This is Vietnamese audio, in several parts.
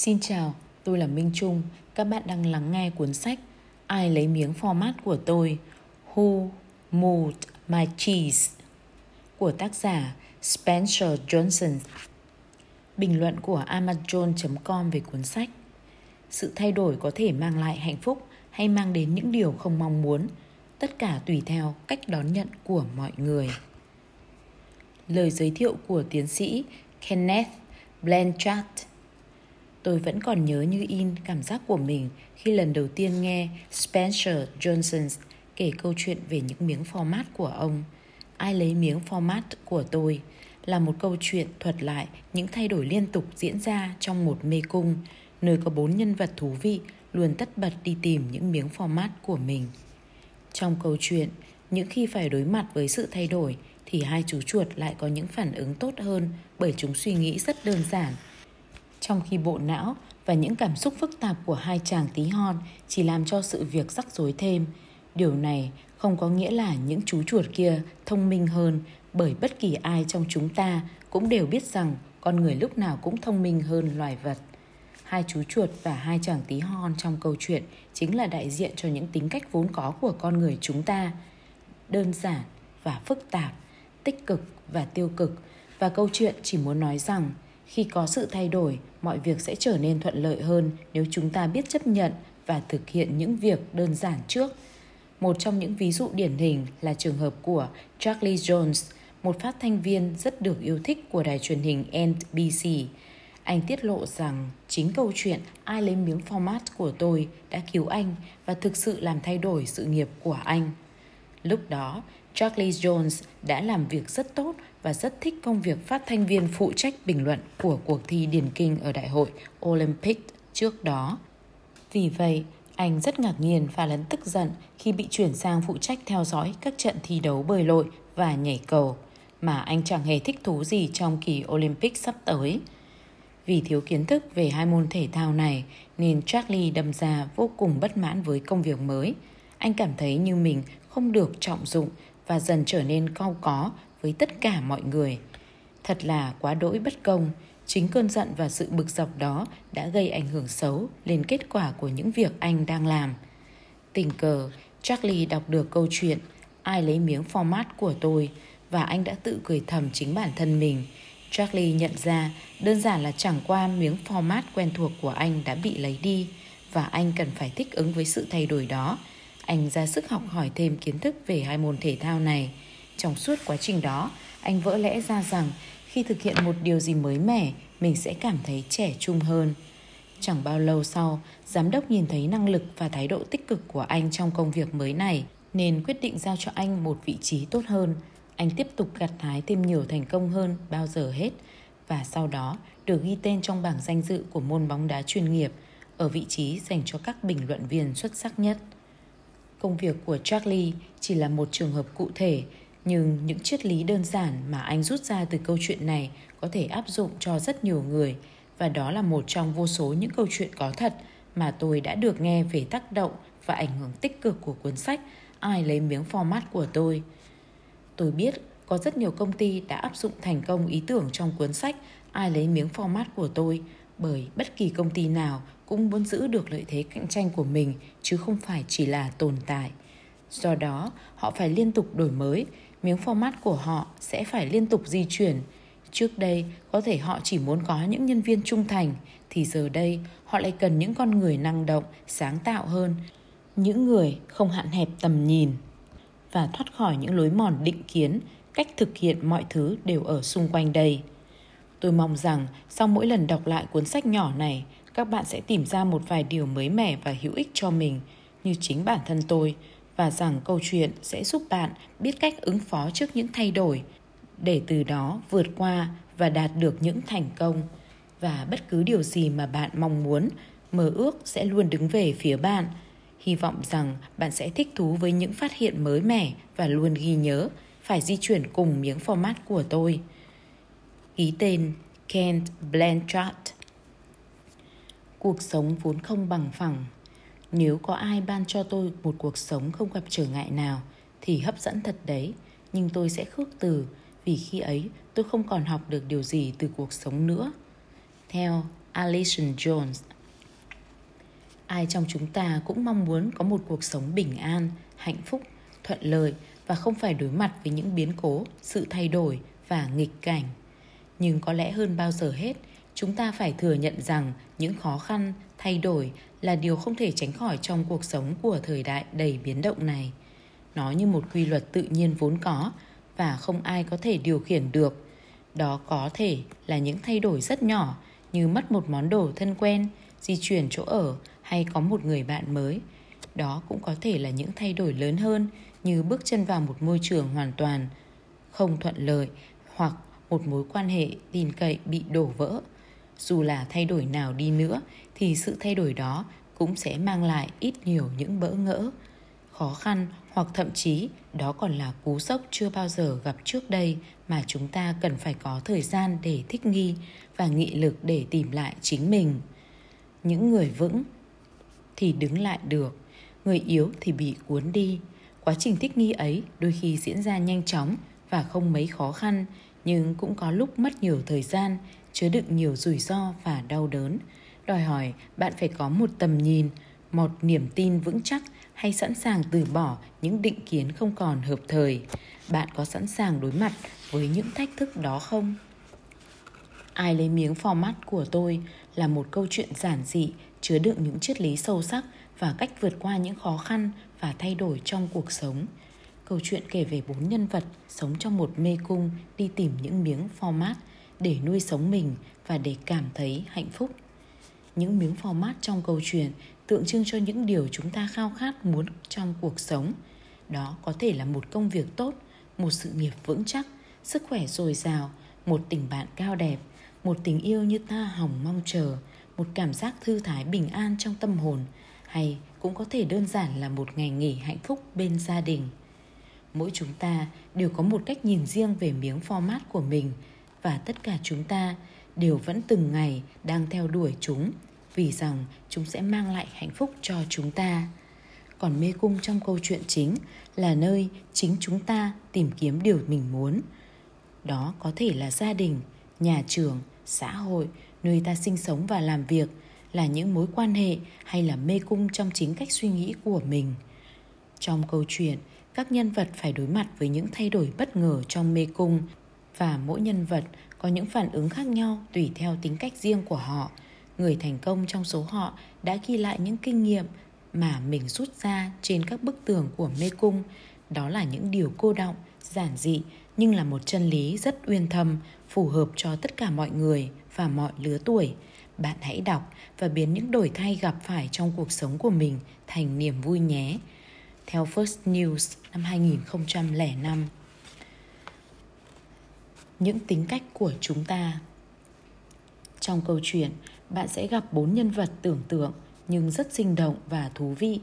Xin chào, tôi là Minh Trung. Các bạn đang lắng nghe cuốn sách Ai lấy miếng format của tôi Who Moved My Cheese của tác giả Spencer Johnson. Bình luận của Amazon.com về cuốn sách Sự thay đổi có thể mang lại hạnh phúc hay mang đến những điều không mong muốn, tất cả tùy theo cách đón nhận của mọi người. Lời giới thiệu của tiến sĩ Kenneth Blanchard Tôi vẫn còn nhớ như in cảm giác của mình khi lần đầu tiên nghe Spencer Johnson kể câu chuyện về những miếng format của ông. Ai lấy miếng format của tôi là một câu chuyện thuật lại những thay đổi liên tục diễn ra trong một mê cung, nơi có bốn nhân vật thú vị luôn tất bật đi tìm những miếng format của mình. Trong câu chuyện, những khi phải đối mặt với sự thay đổi thì hai chú chuột lại có những phản ứng tốt hơn bởi chúng suy nghĩ rất đơn giản – trong khi bộ não và những cảm xúc phức tạp của hai chàng tí hon chỉ làm cho sự việc rắc rối thêm. Điều này không có nghĩa là những chú chuột kia thông minh hơn bởi bất kỳ ai trong chúng ta cũng đều biết rằng con người lúc nào cũng thông minh hơn loài vật. Hai chú chuột và hai chàng tí hon trong câu chuyện chính là đại diện cho những tính cách vốn có của con người chúng ta. Đơn giản và phức tạp, tích cực và tiêu cực và câu chuyện chỉ muốn nói rằng khi có sự thay đổi mọi việc sẽ trở nên thuận lợi hơn nếu chúng ta biết chấp nhận và thực hiện những việc đơn giản trước một trong những ví dụ điển hình là trường hợp của Charlie Jones, một phát thanh viên rất được yêu thích của đài truyền hình NBC. Anh tiết lộ rằng chính câu chuyện ai lấy miếng format của tôi đã cứu anh và thực sự làm thay đổi sự nghiệp của anh. Lúc đó, Charlie Jones đã làm việc rất tốt và rất thích công việc phát thanh viên phụ trách bình luận của cuộc thi điền kinh ở Đại hội Olympic trước đó. Vì vậy, anh rất ngạc nhiên và lấn tức giận khi bị chuyển sang phụ trách theo dõi các trận thi đấu bơi lội và nhảy cầu mà anh chẳng hề thích thú gì trong kỳ Olympic sắp tới. Vì thiếu kiến thức về hai môn thể thao này nên Charlie đâm ra vô cùng bất mãn với công việc mới. Anh cảm thấy như mình không được trọng dụng và dần trở nên cau có với tất cả mọi người. Thật là quá đỗi bất công, chính cơn giận và sự bực dọc đó đã gây ảnh hưởng xấu lên kết quả của những việc anh đang làm. Tình cờ, Charlie đọc được câu chuyện Ai lấy miếng format của tôi và anh đã tự cười thầm chính bản thân mình. Charlie nhận ra đơn giản là chẳng qua miếng format quen thuộc của anh đã bị lấy đi và anh cần phải thích ứng với sự thay đổi đó. Anh ra sức học hỏi thêm kiến thức về hai môn thể thao này trong suốt quá trình đó, anh vỡ lẽ ra rằng khi thực hiện một điều gì mới mẻ, mình sẽ cảm thấy trẻ trung hơn. Chẳng bao lâu sau, giám đốc nhìn thấy năng lực và thái độ tích cực của anh trong công việc mới này, nên quyết định giao cho anh một vị trí tốt hơn. Anh tiếp tục gặt hái thêm nhiều thành công hơn bao giờ hết và sau đó được ghi tên trong bảng danh dự của môn bóng đá chuyên nghiệp ở vị trí dành cho các bình luận viên xuất sắc nhất. Công việc của Charlie chỉ là một trường hợp cụ thể, nhưng những triết lý đơn giản mà anh rút ra từ câu chuyện này có thể áp dụng cho rất nhiều người và đó là một trong vô số những câu chuyện có thật mà tôi đã được nghe về tác động và ảnh hưởng tích cực của cuốn sách Ai lấy miếng format của tôi. Tôi biết có rất nhiều công ty đã áp dụng thành công ý tưởng trong cuốn sách Ai lấy miếng format của tôi bởi bất kỳ công ty nào cũng muốn giữ được lợi thế cạnh tranh của mình chứ không phải chỉ là tồn tại. Do đó, họ phải liên tục đổi mới miếng format của họ sẽ phải liên tục di chuyển. Trước đây, có thể họ chỉ muốn có những nhân viên trung thành, thì giờ đây họ lại cần những con người năng động, sáng tạo hơn, những người không hạn hẹp tầm nhìn và thoát khỏi những lối mòn định kiến, cách thực hiện mọi thứ đều ở xung quanh đây. Tôi mong rằng sau mỗi lần đọc lại cuốn sách nhỏ này, các bạn sẽ tìm ra một vài điều mới mẻ và hữu ích cho mình, như chính bản thân tôi, và rằng câu chuyện sẽ giúp bạn biết cách ứng phó trước những thay đổi để từ đó vượt qua và đạt được những thành công. Và bất cứ điều gì mà bạn mong muốn mơ ước sẽ luôn đứng về phía bạn. Hy vọng rằng bạn sẽ thích thú với những phát hiện mới mẻ và luôn ghi nhớ phải di chuyển cùng miếng format của tôi. Ký tên Kent Blanchard cuộc sống vốn không bằng phẳng nếu có ai ban cho tôi một cuộc sống không gặp trở ngại nào thì hấp dẫn thật đấy, nhưng tôi sẽ khước từ vì khi ấy tôi không còn học được điều gì từ cuộc sống nữa. Theo Alison Jones Ai trong chúng ta cũng mong muốn có một cuộc sống bình an, hạnh phúc, thuận lợi và không phải đối mặt với những biến cố, sự thay đổi và nghịch cảnh. Nhưng có lẽ hơn bao giờ hết, chúng ta phải thừa nhận rằng những khó khăn, thay đổi là điều không thể tránh khỏi trong cuộc sống của thời đại đầy biến động này. Nó như một quy luật tự nhiên vốn có và không ai có thể điều khiển được. Đó có thể là những thay đổi rất nhỏ như mất một món đồ thân quen, di chuyển chỗ ở hay có một người bạn mới. Đó cũng có thể là những thay đổi lớn hơn như bước chân vào một môi trường hoàn toàn không thuận lợi hoặc một mối quan hệ tin cậy bị đổ vỡ. Dù là thay đổi nào đi nữa thì sự thay đổi đó cũng sẽ mang lại ít nhiều những bỡ ngỡ, khó khăn hoặc thậm chí đó còn là cú sốc chưa bao giờ gặp trước đây mà chúng ta cần phải có thời gian để thích nghi và nghị lực để tìm lại chính mình. Những người vững thì đứng lại được, người yếu thì bị cuốn đi. Quá trình thích nghi ấy đôi khi diễn ra nhanh chóng và không mấy khó khăn, nhưng cũng có lúc mất nhiều thời gian, chứa đựng nhiều rủi ro và đau đớn. Đòi hỏi bạn phải có một tầm nhìn, một niềm tin vững chắc hay sẵn sàng từ bỏ những định kiến không còn hợp thời. Bạn có sẵn sàng đối mặt với những thách thức đó không? Ai lấy miếng format của tôi là một câu chuyện giản dị, chứa đựng những triết lý sâu sắc và cách vượt qua những khó khăn và thay đổi trong cuộc sống. Câu chuyện kể về bốn nhân vật sống trong một mê cung đi tìm những miếng format để nuôi sống mình và để cảm thấy hạnh phúc. Những miếng format trong câu chuyện tượng trưng cho những điều chúng ta khao khát muốn trong cuộc sống. Đó có thể là một công việc tốt, một sự nghiệp vững chắc, sức khỏe dồi dào, một tình bạn cao đẹp, một tình yêu như ta hồng mong chờ, một cảm giác thư thái bình an trong tâm hồn, hay cũng có thể đơn giản là một ngày nghỉ hạnh phúc bên gia đình. Mỗi chúng ta đều có một cách nhìn riêng về miếng format của mình và tất cả chúng ta đều vẫn từng ngày đang theo đuổi chúng vì rằng chúng sẽ mang lại hạnh phúc cho chúng ta. Còn mê cung trong câu chuyện chính là nơi chính chúng ta tìm kiếm điều mình muốn. Đó có thể là gia đình, nhà trường, xã hội, nơi ta sinh sống và làm việc, là những mối quan hệ hay là mê cung trong chính cách suy nghĩ của mình. Trong câu chuyện, các nhân vật phải đối mặt với những thay đổi bất ngờ trong mê cung và mỗi nhân vật có những phản ứng khác nhau tùy theo tính cách riêng của họ. Người thành công trong số họ đã ghi lại những kinh nghiệm mà mình rút ra trên các bức tường của mê cung. Đó là những điều cô động, giản dị nhưng là một chân lý rất uyên thâm, phù hợp cho tất cả mọi người và mọi lứa tuổi. Bạn hãy đọc và biến những đổi thay gặp phải trong cuộc sống của mình thành niềm vui nhé. Theo First News năm 2005 những tính cách của chúng ta. Trong câu chuyện, bạn sẽ gặp bốn nhân vật tưởng tượng nhưng rất sinh động và thú vị.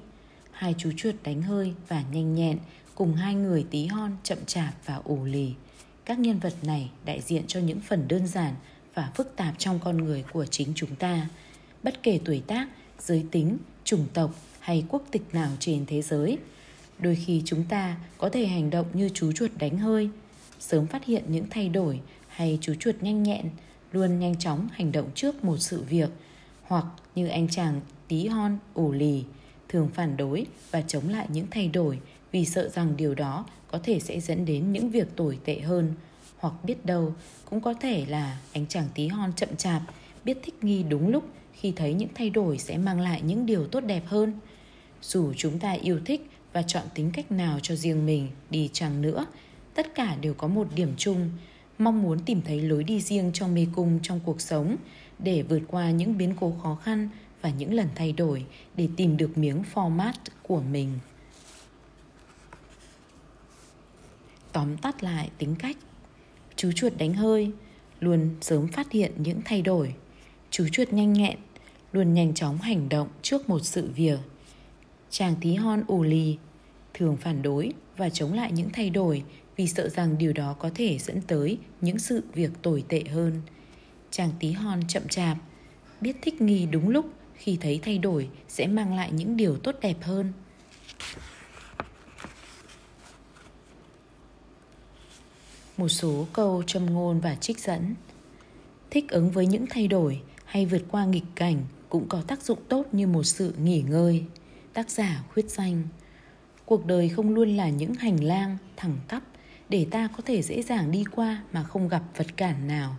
Hai chú chuột đánh hơi và nhanh nhẹn cùng hai người tí hon chậm chạp và ủ lì. Các nhân vật này đại diện cho những phần đơn giản và phức tạp trong con người của chính chúng ta. Bất kể tuổi tác, giới tính, chủng tộc hay quốc tịch nào trên thế giới, đôi khi chúng ta có thể hành động như chú chuột đánh hơi sớm phát hiện những thay đổi hay chú chuột nhanh nhẹn, luôn nhanh chóng hành động trước một sự việc, hoặc như anh chàng tí hon ủ lì thường phản đối và chống lại những thay đổi vì sợ rằng điều đó có thể sẽ dẫn đến những việc tồi tệ hơn, hoặc biết đâu cũng có thể là anh chàng tí hon chậm chạp, biết thích nghi đúng lúc khi thấy những thay đổi sẽ mang lại những điều tốt đẹp hơn. Dù chúng ta yêu thích và chọn tính cách nào cho riêng mình đi chăng nữa tất cả đều có một điểm chung. Mong muốn tìm thấy lối đi riêng cho mê cung trong cuộc sống, để vượt qua những biến cố khó khăn và những lần thay đổi để tìm được miếng format của mình. Tóm tắt lại tính cách. Chú chuột đánh hơi, luôn sớm phát hiện những thay đổi. Chú chuột nhanh nhẹn, luôn nhanh chóng hành động trước một sự việc. Chàng tí hon ù lì, thường phản đối và chống lại những thay đổi vì sợ rằng điều đó có thể dẫn tới những sự việc tồi tệ hơn. Chàng tí hon chậm chạp, biết thích nghi đúng lúc khi thấy thay đổi sẽ mang lại những điều tốt đẹp hơn. Một số câu châm ngôn và trích dẫn Thích ứng với những thay đổi, hay vượt qua nghịch cảnh cũng có tác dụng tốt như một sự nghỉ ngơi. Tác giả khuyết danh Cuộc đời không luôn là những hành lang thẳng tắp để ta có thể dễ dàng đi qua mà không gặp vật cản nào.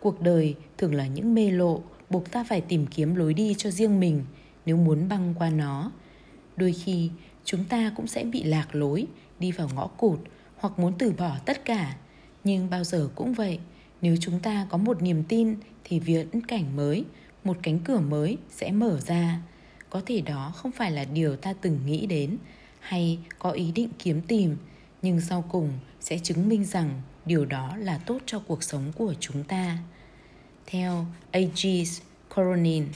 Cuộc đời thường là những mê lộ buộc ta phải tìm kiếm lối đi cho riêng mình nếu muốn băng qua nó. Đôi khi chúng ta cũng sẽ bị lạc lối, đi vào ngõ cụt hoặc muốn từ bỏ tất cả. Nhưng bao giờ cũng vậy, nếu chúng ta có một niềm tin thì viễn cảnh mới, một cánh cửa mới sẽ mở ra. Có thể đó không phải là điều ta từng nghĩ đến hay có ý định kiếm tìm, nhưng sau cùng sẽ chứng minh rằng điều đó là tốt cho cuộc sống của chúng ta. Theo A.G. Coronin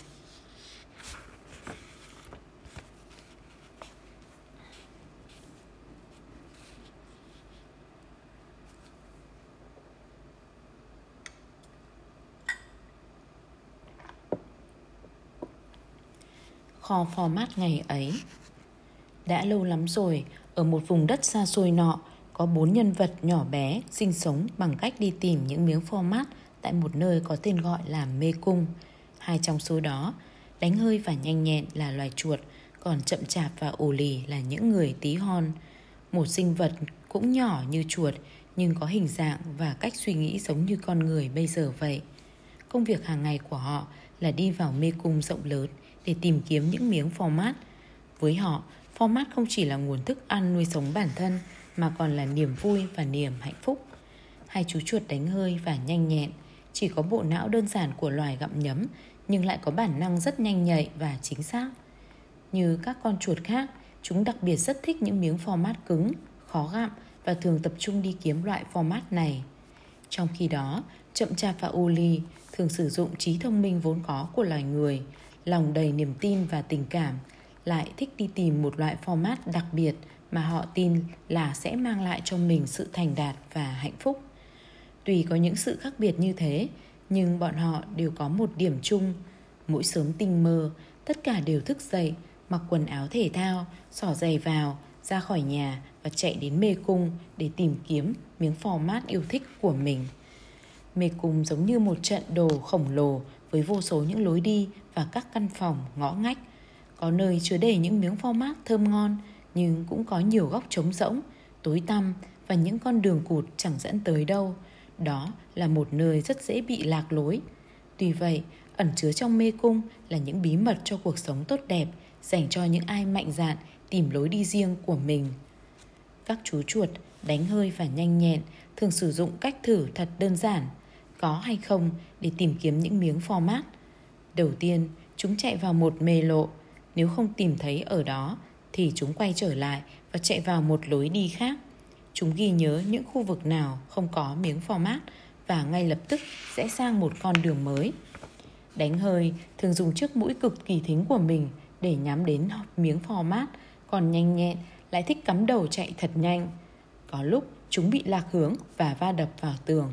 kho format ngày ấy. Đã lâu lắm rồi, ở một vùng đất xa xôi nọ, có bốn nhân vật nhỏ bé sinh sống bằng cách đi tìm những miếng format tại một nơi có tên gọi là mê cung. Hai trong số đó, đánh hơi và nhanh nhẹn là loài chuột, còn chậm chạp và ồ lì là những người tí hon. Một sinh vật cũng nhỏ như chuột nhưng có hình dạng và cách suy nghĩ giống như con người bây giờ vậy. Công việc hàng ngày của họ là đi vào mê cung rộng lớn để tìm kiếm những miếng format. Với họ, format không chỉ là nguồn thức ăn nuôi sống bản thân mà còn là niềm vui và niềm hạnh phúc. Hai chú chuột đánh hơi và nhanh nhẹn, chỉ có bộ não đơn giản của loài gặm nhấm nhưng lại có bản năng rất nhanh nhạy và chính xác. Như các con chuột khác, chúng đặc biệt rất thích những miếng format cứng, khó gặm và thường tập trung đi kiếm loại format này. Trong khi đó, chậm chạp và ô ly thường sử dụng trí thông minh vốn có của loài người lòng đầy niềm tin và tình cảm, lại thích đi tìm một loại format đặc biệt mà họ tin là sẽ mang lại cho mình sự thành đạt và hạnh phúc. Tuy có những sự khác biệt như thế, nhưng bọn họ đều có một điểm chung. Mỗi sớm tinh mơ, tất cả đều thức dậy, mặc quần áo thể thao, xỏ giày vào, ra khỏi nhà và chạy đến mê cung để tìm kiếm miếng format yêu thích của mình. Mê cung giống như một trận đồ khổng lồ với vô số những lối đi và các căn phòng, ngõ ngách. Có nơi chứa đầy những miếng format thơm ngon, nhưng cũng có nhiều góc trống rỗng, tối tăm và những con đường cụt chẳng dẫn tới đâu. Đó là một nơi rất dễ bị lạc lối. Tuy vậy, ẩn chứa trong mê cung là những bí mật cho cuộc sống tốt đẹp dành cho những ai mạnh dạn tìm lối đi riêng của mình. Các chú chuột đánh hơi và nhanh nhẹn thường sử dụng cách thử thật đơn giản có hay không để tìm kiếm những miếng format. Đầu tiên, chúng chạy vào một mê lộ. Nếu không tìm thấy ở đó, thì chúng quay trở lại và chạy vào một lối đi khác. Chúng ghi nhớ những khu vực nào không có miếng format và ngay lập tức sẽ sang một con đường mới. Đánh hơi thường dùng chiếc mũi cực kỳ thính của mình để nhắm đến miếng format, còn nhanh nhẹn lại thích cắm đầu chạy thật nhanh. Có lúc chúng bị lạc hướng và va đập vào tường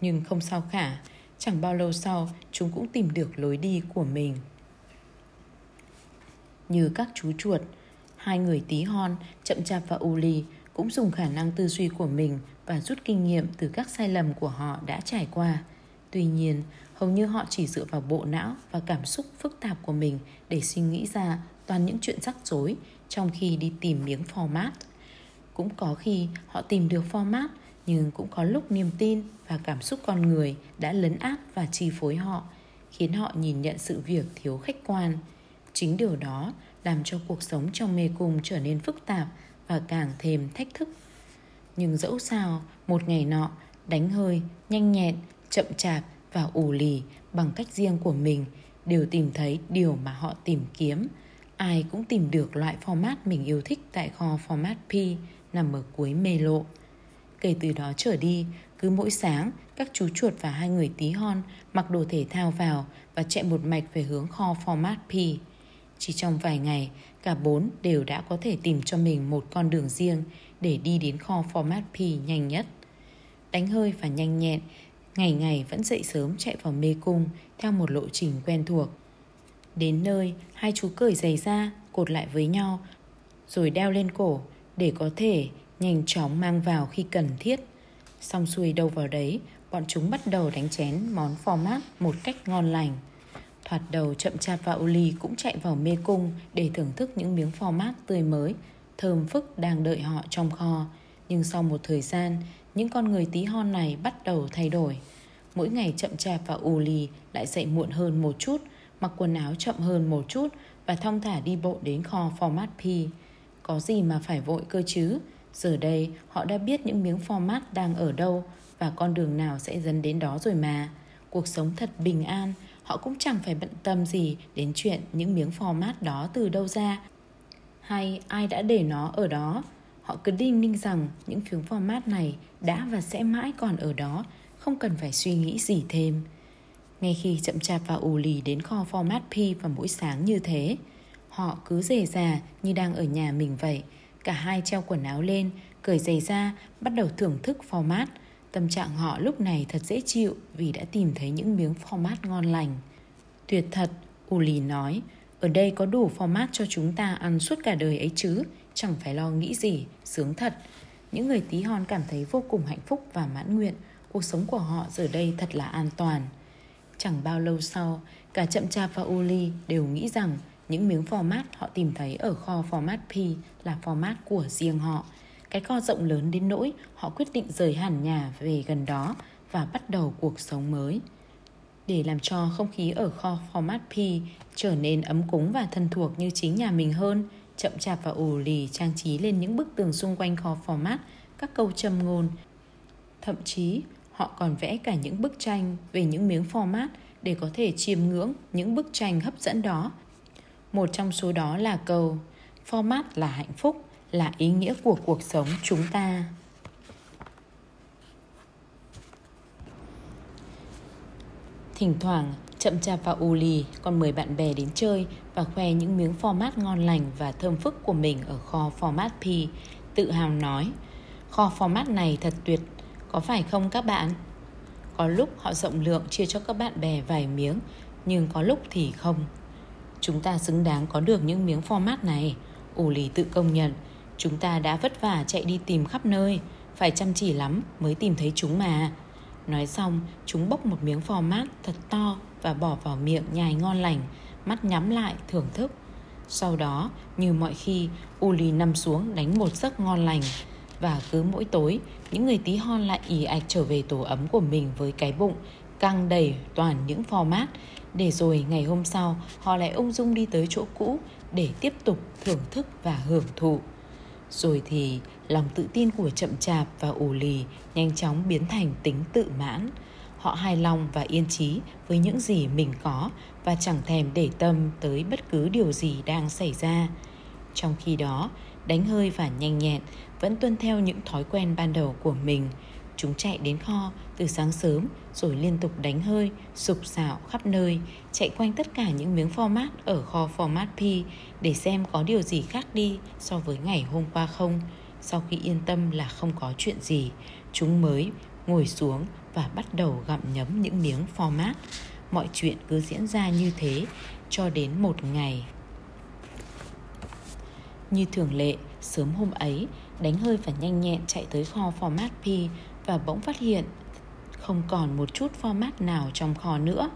nhưng không sao cả. Chẳng bao lâu sau, chúng cũng tìm được lối đi của mình. Như các chú chuột, hai người tí hon, chậm chạp và u lì cũng dùng khả năng tư duy của mình và rút kinh nghiệm từ các sai lầm của họ đã trải qua. Tuy nhiên, hầu như họ chỉ dựa vào bộ não và cảm xúc phức tạp của mình để suy nghĩ ra toàn những chuyện rắc rối trong khi đi tìm miếng format. Cũng có khi họ tìm được format nhưng cũng có lúc niềm tin và cảm xúc con người đã lấn át và chi phối họ khiến họ nhìn nhận sự việc thiếu khách quan chính điều đó làm cho cuộc sống trong mê cung trở nên phức tạp và càng thêm thách thức. Nhưng dẫu sao một ngày nọ đánh hơi nhanh nhẹn chậm chạp và ù lì bằng cách riêng của mình đều tìm thấy điều mà họ tìm kiếm. Ai cũng tìm được loại format mình yêu thích tại kho format P nằm ở cuối mê lộ. Kể từ đó trở đi, cứ mỗi sáng, các chú chuột và hai người tí hon mặc đồ thể thao vào và chạy một mạch về hướng kho format P. Chỉ trong vài ngày, cả bốn đều đã có thể tìm cho mình một con đường riêng để đi đến kho format P nhanh nhất. Đánh hơi và nhanh nhẹn, ngày ngày vẫn dậy sớm chạy vào mê cung theo một lộ trình quen thuộc. Đến nơi, hai chú cởi giày ra, cột lại với nhau, rồi đeo lên cổ để có thể nhanh chóng mang vào khi cần thiết. Xong xuôi đâu vào đấy, bọn chúng bắt đầu đánh chén món format một cách ngon lành. Thoạt đầu chậm chạp và Uli cũng chạy vào mê cung để thưởng thức những miếng format tươi mới, thơm phức đang đợi họ trong kho. Nhưng sau một thời gian, những con người tí hon này bắt đầu thay đổi. Mỗi ngày chậm chạp và Uli lại dậy muộn hơn một chút, mặc quần áo chậm hơn một chút và thong thả đi bộ đến kho format P. Có gì mà phải vội cơ chứ? Giờ đây họ đã biết những miếng format đang ở đâu và con đường nào sẽ dẫn đến đó rồi mà. Cuộc sống thật bình an, họ cũng chẳng phải bận tâm gì đến chuyện những miếng format đó từ đâu ra hay ai đã để nó ở đó. Họ cứ đinh ninh rằng những phiếu format này đã và sẽ mãi còn ở đó, không cần phải suy nghĩ gì thêm. Ngay khi chậm chạp và ù lì đến kho format P vào mỗi sáng như thế, họ cứ rề già như đang ở nhà mình vậy. Cả hai treo quần áo lên, cởi giày ra, bắt đầu thưởng thức format. Tâm trạng họ lúc này thật dễ chịu vì đã tìm thấy những miếng format ngon lành. Tuyệt thật, Uli nói, ở đây có đủ format cho chúng ta ăn suốt cả đời ấy chứ, chẳng phải lo nghĩ gì, sướng thật. Những người tí hon cảm thấy vô cùng hạnh phúc và mãn nguyện, cuộc sống của họ giờ đây thật là an toàn. Chẳng bao lâu sau, cả Chậm Chạp và Uli đều nghĩ rằng những miếng format họ tìm thấy ở kho format P là format của riêng họ. Cái kho rộng lớn đến nỗi họ quyết định rời hẳn nhà về gần đó và bắt đầu cuộc sống mới. Để làm cho không khí ở kho format P trở nên ấm cúng và thân thuộc như chính nhà mình hơn, chậm chạp và ủ lì trang trí lên những bức tường xung quanh kho format các câu châm ngôn. Thậm chí, họ còn vẽ cả những bức tranh về những miếng format để có thể chiêm ngưỡng những bức tranh hấp dẫn đó. Một trong số đó là câu Format là hạnh phúc, là ý nghĩa của cuộc sống chúng ta. Thỉnh thoảng, chậm chạp và ù lì còn mời bạn bè đến chơi và khoe những miếng format ngon lành và thơm phức của mình ở kho format P, tự hào nói. Kho format này thật tuyệt, có phải không các bạn? Có lúc họ rộng lượng chia cho các bạn bè vài miếng, nhưng có lúc thì không. Chúng ta xứng đáng có được những miếng format này, ù lì tự công nhận. Chúng ta đã vất vả chạy đi tìm khắp nơi, phải chăm chỉ lắm mới tìm thấy chúng mà. Nói xong, chúng bốc một miếng format thật to và bỏ vào miệng nhai ngon lành, mắt nhắm lại thưởng thức. Sau đó, như mọi khi, Uli nằm xuống đánh một giấc ngon lành. Và cứ mỗi tối, những người tí hon lại ì ạch trở về tổ ấm của mình với cái bụng căng đầy toàn những format để rồi ngày hôm sau họ lại ung dung đi tới chỗ cũ để tiếp tục thưởng thức và hưởng thụ. Rồi thì lòng tự tin của chậm chạp và ủ lì nhanh chóng biến thành tính tự mãn. Họ hài lòng và yên trí với những gì mình có và chẳng thèm để tâm tới bất cứ điều gì đang xảy ra. Trong khi đó, đánh hơi và nhanh nhẹn vẫn tuân theo những thói quen ban đầu của mình. Chúng chạy đến kho từ sáng sớm rồi liên tục đánh hơi, sục sạo khắp nơi, chạy quanh tất cả những miếng format ở kho format P để xem có điều gì khác đi so với ngày hôm qua không. Sau khi yên tâm là không có chuyện gì, chúng mới ngồi xuống và bắt đầu gặm nhấm những miếng format. Mọi chuyện cứ diễn ra như thế cho đến một ngày. Như thường lệ, sớm hôm ấy, đánh hơi và nhanh nhẹn chạy tới kho format P và bỗng phát hiện không còn một chút format nào trong kho nữa.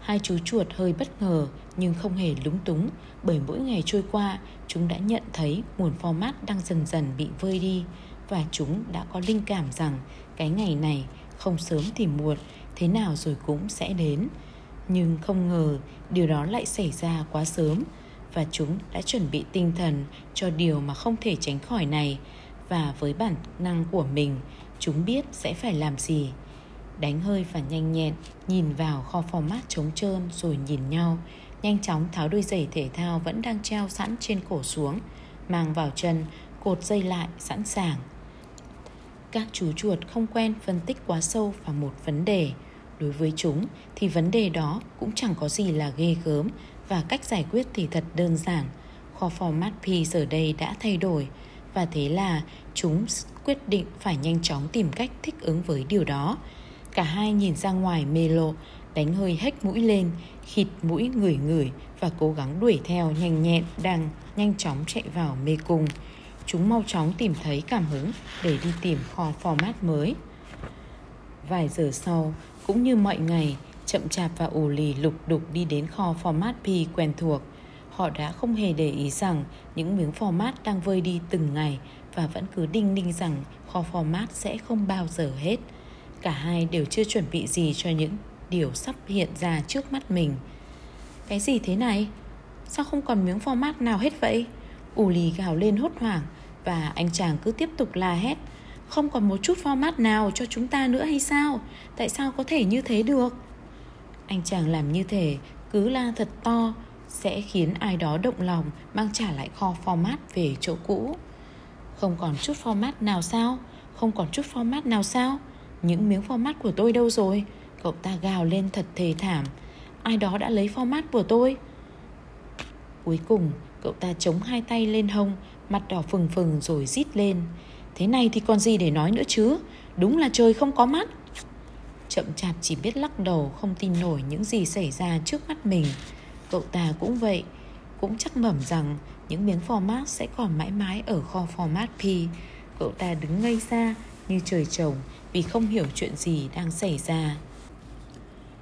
Hai chú chuột hơi bất ngờ nhưng không hề lúng túng, bởi mỗi ngày trôi qua, chúng đã nhận thấy nguồn format đang dần dần bị vơi đi và chúng đã có linh cảm rằng cái ngày này không sớm thì muộn, thế nào rồi cũng sẽ đến. Nhưng không ngờ điều đó lại xảy ra quá sớm và chúng đã chuẩn bị tinh thần cho điều mà không thể tránh khỏi này và với bản năng của mình chúng biết sẽ phải làm gì. Đánh hơi và nhanh nhẹn, nhìn vào kho format trống trơn rồi nhìn nhau. Nhanh chóng tháo đôi giày thể thao vẫn đang treo sẵn trên cổ xuống, mang vào chân, cột dây lại sẵn sàng. Các chú chuột không quen phân tích quá sâu vào một vấn đề. Đối với chúng thì vấn đề đó cũng chẳng có gì là ghê gớm và cách giải quyết thì thật đơn giản. Kho format P giờ đây đã thay đổi và thế là chúng quyết định phải nhanh chóng tìm cách thích ứng với điều đó. Cả hai nhìn ra ngoài mê lộ, đánh hơi hếch mũi lên, khịt mũi ngửi ngửi và cố gắng đuổi theo nhanh nhẹn đang nhanh chóng chạy vào mê cung. Chúng mau chóng tìm thấy cảm hứng để đi tìm kho format mới. Vài giờ sau, cũng như mọi ngày, Chậm chạp và ù lì lục đục đi đến kho format P quen thuộc. Họ đã không hề để ý rằng những miếng format đang vơi đi từng ngày và vẫn cứ đinh ninh rằng kho format sẽ không bao giờ hết. Cả hai đều chưa chuẩn bị gì cho những điều sắp hiện ra trước mắt mình. Cái gì thế này? Sao không còn miếng format nào hết vậy? Ù lì gào lên hốt hoảng và anh chàng cứ tiếp tục la hét. Không còn một chút format nào cho chúng ta nữa hay sao? Tại sao có thể như thế được? Anh chàng làm như thế, cứ la thật to, sẽ khiến ai đó động lòng mang trả lại kho format về chỗ cũ. Không còn chút format nào sao? Không còn chút format nào sao? Những miếng format của tôi đâu rồi? Cậu ta gào lên thật thề thảm. Ai đó đã lấy format của tôi. Cuối cùng, cậu ta chống hai tay lên hông, mặt đỏ phừng phừng rồi rít lên. Thế này thì còn gì để nói nữa chứ? Đúng là trời không có mắt. Chậm chạp chỉ biết lắc đầu không tin nổi những gì xảy ra trước mắt mình. Cậu ta cũng vậy, cũng chắc mẩm rằng những miếng format sẽ còn mãi mãi ở kho format P. Cậu ta đứng ngây ra như trời trồng vì không hiểu chuyện gì đang xảy ra.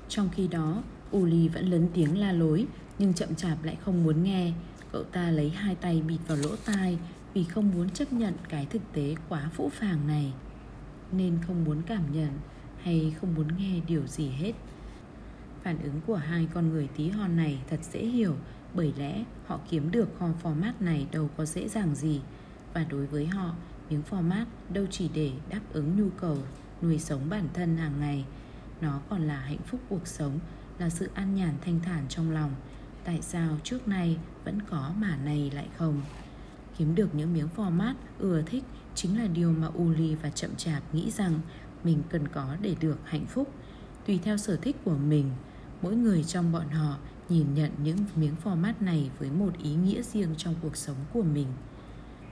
Trong khi đó, Uli vẫn lớn tiếng la lối nhưng chậm chạp lại không muốn nghe. Cậu ta lấy hai tay bịt vào lỗ tai vì không muốn chấp nhận cái thực tế quá phũ phàng này. Nên không muốn cảm nhận hay không muốn nghe điều gì hết. Phản ứng của hai con người tí hon này thật dễ hiểu bởi lẽ, họ kiếm được kho format này đâu có dễ dàng gì. Và đối với họ, miếng format đâu chỉ để đáp ứng nhu cầu nuôi sống bản thân hàng ngày. Nó còn là hạnh phúc cuộc sống, là sự an nhàn thanh thản trong lòng. Tại sao trước nay vẫn có mà này lại không? Kiếm được những miếng format ưa thích chính là điều mà Uli và chậm chạp nghĩ rằng mình cần có để được hạnh phúc. Tùy theo sở thích của mình, mỗi người trong bọn họ nhìn nhận những miếng format này với một ý nghĩa riêng trong cuộc sống của mình.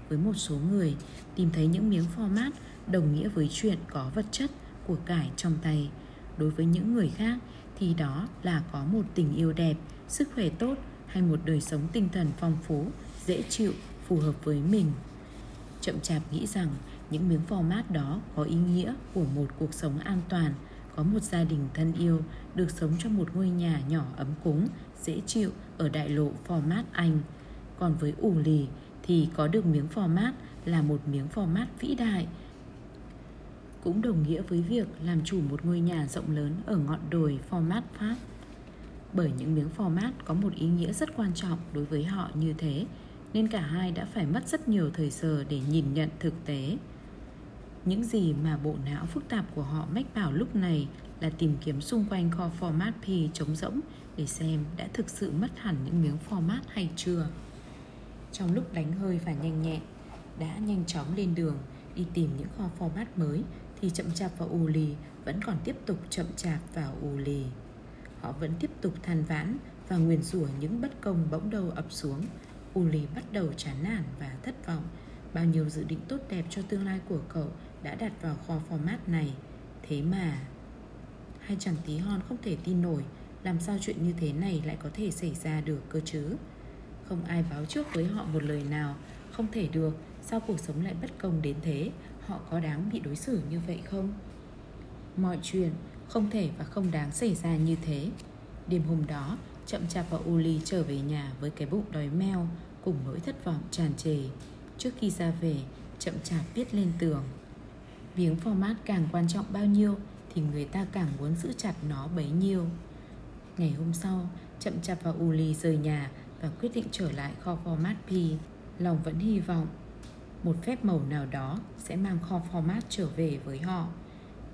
Với một số người, tìm thấy những miếng format đồng nghĩa với chuyện có vật chất, của cải trong tay. Đối với những người khác, thì đó là có một tình yêu đẹp, sức khỏe tốt hay một đời sống tinh thần phong phú, dễ chịu, phù hợp với mình. Chậm chạp nghĩ rằng những miếng format đó có ý nghĩa của một cuộc sống an toàn có một gia đình thân yêu được sống trong một ngôi nhà nhỏ ấm cúng dễ chịu ở đại lộ format anh còn với ủ lì thì có được miếng format là một miếng format vĩ đại cũng đồng nghĩa với việc làm chủ một ngôi nhà rộng lớn ở ngọn đồi format Pháp. Bởi những miếng format có một ý nghĩa rất quan trọng đối với họ như thế, nên cả hai đã phải mất rất nhiều thời giờ để nhìn nhận thực tế. Những gì mà bộ não phức tạp của họ mách bảo lúc này là tìm kiếm xung quanh kho format P trống rỗng để xem đã thực sự mất hẳn những miếng format hay chưa. Trong lúc đánh hơi và nhanh nhẹn, đã nhanh chóng lên đường đi tìm những kho format mới thì chậm chạp và ù lì vẫn còn tiếp tục chậm chạp và ù lì. Họ vẫn tiếp tục than vãn và nguyền rủa những bất công bỗng đầu ập xuống. U lì bắt đầu chán nản và thất vọng. Bao nhiêu dự định tốt đẹp cho tương lai của cậu đã đặt vào kho format này. Thế mà... Hai chàng tí hon không thể tin nổi, làm sao chuyện như thế này lại có thể xảy ra được cơ chứ. Không ai báo trước với họ một lời nào. Không thể được, Sao cuộc sống lại bất công đến thế? Họ có đáng bị đối xử như vậy không? Mọi chuyện không thể và không đáng xảy ra như thế. Đêm hôm đó, Chậm chạp và Uli trở về nhà với cái bụng đói meo, Cùng nỗi thất vọng tràn trề. Trước khi ra về, Chậm chạp viết lên tường. Miếng format càng quan trọng bao nhiêu Thì người ta càng muốn giữ chặt nó bấy nhiêu Ngày hôm sau Chậm chạp và Uli rời nhà và quyết định trở lại kho format P. Lòng vẫn hy vọng một phép màu nào đó sẽ mang kho format trở về với họ.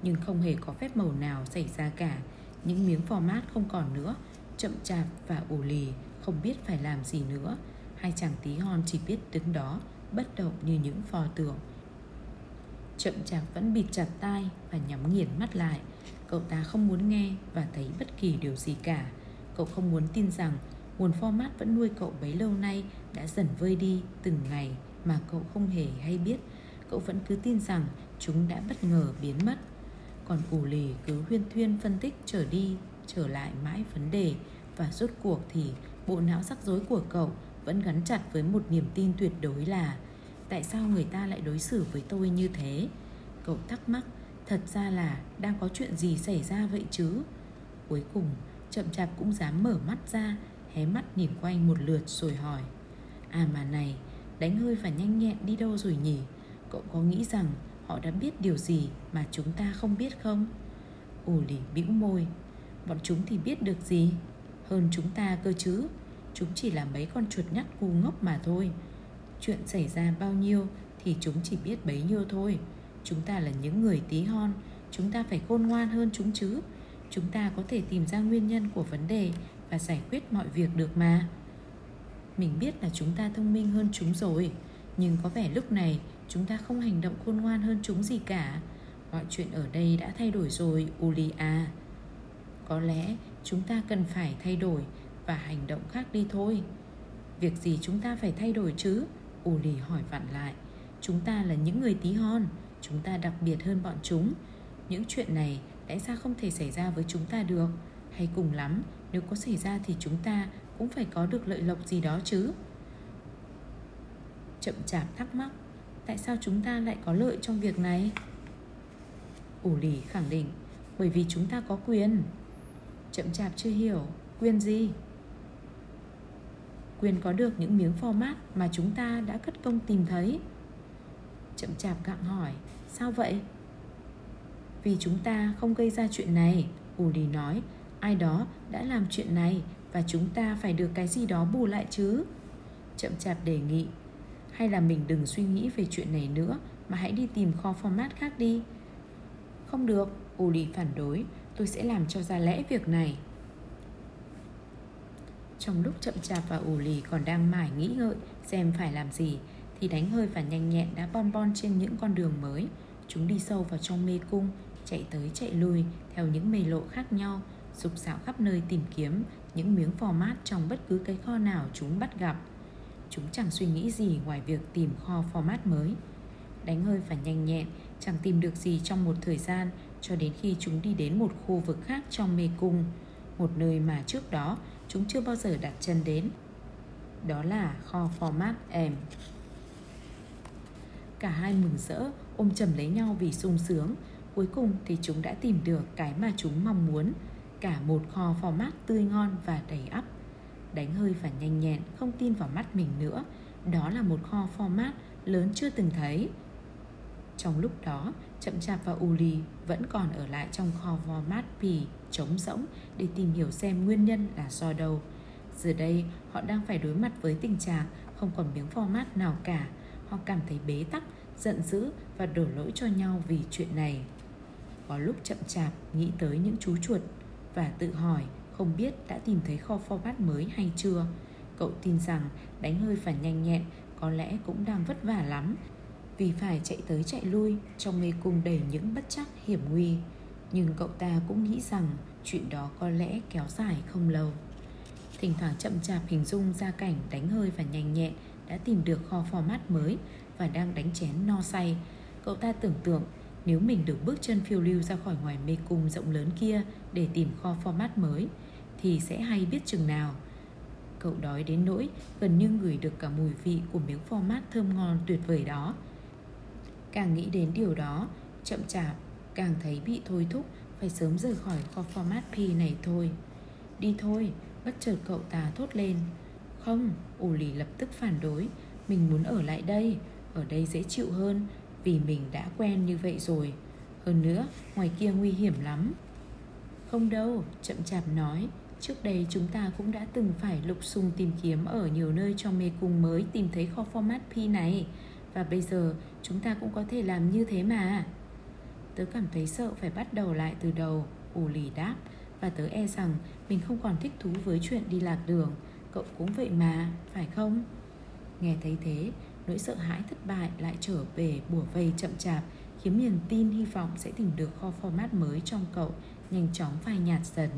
Nhưng không hề có phép màu nào xảy ra cả. Những miếng format không còn nữa, chậm chạp và ù lì, không biết phải làm gì nữa. Hai chàng tí hon chỉ biết đứng đó, bất động như những pho tượng. Chậm chạp vẫn bịt chặt tai và nhắm nghiền mắt lại. Cậu ta không muốn nghe và thấy bất kỳ điều gì cả. Cậu không muốn tin rằng nguồn format vẫn nuôi cậu bấy lâu nay đã dần vơi đi từng ngày mà cậu không hề hay biết cậu vẫn cứ tin rằng chúng đã bất ngờ biến mất còn ủ lì cứ huyên thuyên phân tích trở đi, trở lại mãi vấn đề và rốt cuộc thì bộ não rắc rối của cậu vẫn gắn chặt với một niềm tin tuyệt đối là tại sao người ta lại đối xử với tôi như thế cậu thắc mắc thật ra là đang có chuyện gì xảy ra vậy chứ Cuối cùng, chậm chạp cũng dám mở mắt ra, hé mắt nhìn quanh một lượt rồi hỏi. À mà này, đánh hơi và nhanh nhẹn đi đâu rồi nhỉ? Cậu có nghĩ rằng họ đã biết điều gì mà chúng ta không biết không? Ồ lì bĩu môi. Bọn chúng thì biết được gì? Hơn chúng ta cơ chứ. Chúng chỉ là mấy con chuột nhắt ngu ngốc mà thôi. Chuyện xảy ra bao nhiêu thì chúng chỉ biết bấy nhiêu thôi. Chúng ta là những người tí hon, chúng ta phải khôn ngoan hơn chúng chứ. Chúng ta có thể tìm ra nguyên nhân của vấn đề và giải quyết mọi việc được mà. Mình biết là chúng ta thông minh hơn chúng rồi, nhưng có vẻ lúc này chúng ta không hành động khôn ngoan hơn chúng gì cả. Mọi chuyện ở đây đã thay đổi rồi, Uli à. Có lẽ chúng ta cần phải thay đổi và hành động khác đi thôi. Việc gì chúng ta phải thay đổi chứ? Uli hỏi vặn lại. Chúng ta là những người tí hon, chúng ta đặc biệt hơn bọn chúng. Những chuyện này lẽ ra không thể xảy ra với chúng ta được. Hay cùng lắm, nếu có xảy ra thì chúng ta cũng phải có được lợi lộc gì đó chứ. Chậm chạp thắc mắc, tại sao chúng ta lại có lợi trong việc này? Ủ lì khẳng định, bởi vì chúng ta có quyền. Chậm chạp chưa hiểu, quyền gì? Quyền có được những miếng format mà chúng ta đã cất công tìm thấy. Chậm chạp gặng hỏi, sao vậy? Vì chúng ta không gây ra chuyện này, ù lì nói, ai đó đã làm chuyện này và chúng ta phải được cái gì đó bù lại chứ. Chậm chạp đề nghị, hay là mình đừng suy nghĩ về chuyện này nữa mà hãy đi tìm kho format khác đi. Không được, Uli phản đối, tôi sẽ làm cho ra lẽ việc này. Trong lúc chậm chạp và ủ lì còn đang mải nghĩ ngợi xem phải làm gì thì đánh hơi và nhanh nhẹn đã bon bon trên những con đường mới. Chúng đi sâu vào trong mê cung, chạy tới chạy lui theo những mê lộ khác nhau, sục sạo khắp nơi tìm kiếm những miếng format trong bất cứ cái kho nào chúng bắt gặp. Chúng chẳng suy nghĩ gì ngoài việc tìm kho format mới. Đánh hơi và nhanh nhẹn, chẳng tìm được gì trong một thời gian cho đến khi chúng đi đến một khu vực khác trong mê cung, một nơi mà trước đó chúng chưa bao giờ đặt chân đến. Đó là kho format em. Cả hai mừng rỡ, ôm chầm lấy nhau vì sung sướng. Cuối cùng thì chúng đã tìm được cái mà chúng mong muốn, cả một kho format tươi ngon và đầy ắp. Đánh hơi và nhanh nhẹn, không tin vào mắt mình nữa. Đó là một kho format lớn chưa từng thấy. Trong lúc đó, chậm chạp và Uli vẫn còn ở lại trong kho format P trống rỗng để tìm hiểu xem nguyên nhân là do đâu. Giờ đây, họ đang phải đối mặt với tình trạng không còn miếng format nào cả. Họ cảm thấy bế tắc, giận dữ và đổ lỗi cho nhau vì chuyện này. Có lúc chậm chạp nghĩ tới những chú chuột và tự hỏi không biết đã tìm thấy kho format mới hay chưa. Cậu tin rằng đánh hơi và nhanh nhẹn có lẽ cũng đang vất vả lắm vì phải chạy tới chạy lui trong mê cung đầy những bất chắc hiểm nguy. Nhưng cậu ta cũng nghĩ rằng chuyện đó có lẽ kéo dài không lâu. Thỉnh thoảng chậm chạp hình dung ra cảnh đánh hơi và nhanh nhẹn đã tìm được kho format mới và đang đánh chén no say. Cậu ta tưởng tượng nếu mình được bước chân phiêu lưu ra khỏi ngoài mê cung rộng lớn kia để tìm kho format mới thì sẽ hay biết chừng nào. Cậu đói đến nỗi gần như ngửi được cả mùi vị của miếng format thơm ngon tuyệt vời đó. Càng nghĩ đến điều đó, chậm chạp, càng thấy bị thôi thúc phải sớm rời khỏi kho format P này thôi. Đi thôi, bất chợt cậu ta thốt lên. Không, ủ lì lập tức phản đối, mình muốn ở lại đây, ở đây dễ chịu hơn vì mình đã quen như vậy rồi. Hơn nữa, ngoài kia nguy hiểm lắm. Không đâu, chậm chạp nói, trước đây chúng ta cũng đã từng phải lục sùng tìm kiếm ở nhiều nơi trong mê cung mới tìm thấy kho format P này. Và bây giờ chúng ta cũng có thể làm như thế mà Tớ cảm thấy sợ phải bắt đầu lại từ đầu ủ lì đáp Và tớ e rằng mình không còn thích thú với chuyện đi lạc đường. Cậu cũng vậy mà, phải không? Nghe thấy thế, nỗi sợ hãi thất bại lại trở về bùa vây chậm chạp Khiến niềm tin hy vọng sẽ tìm được kho format mới trong cậu Nhanh chóng phai nhạt dần.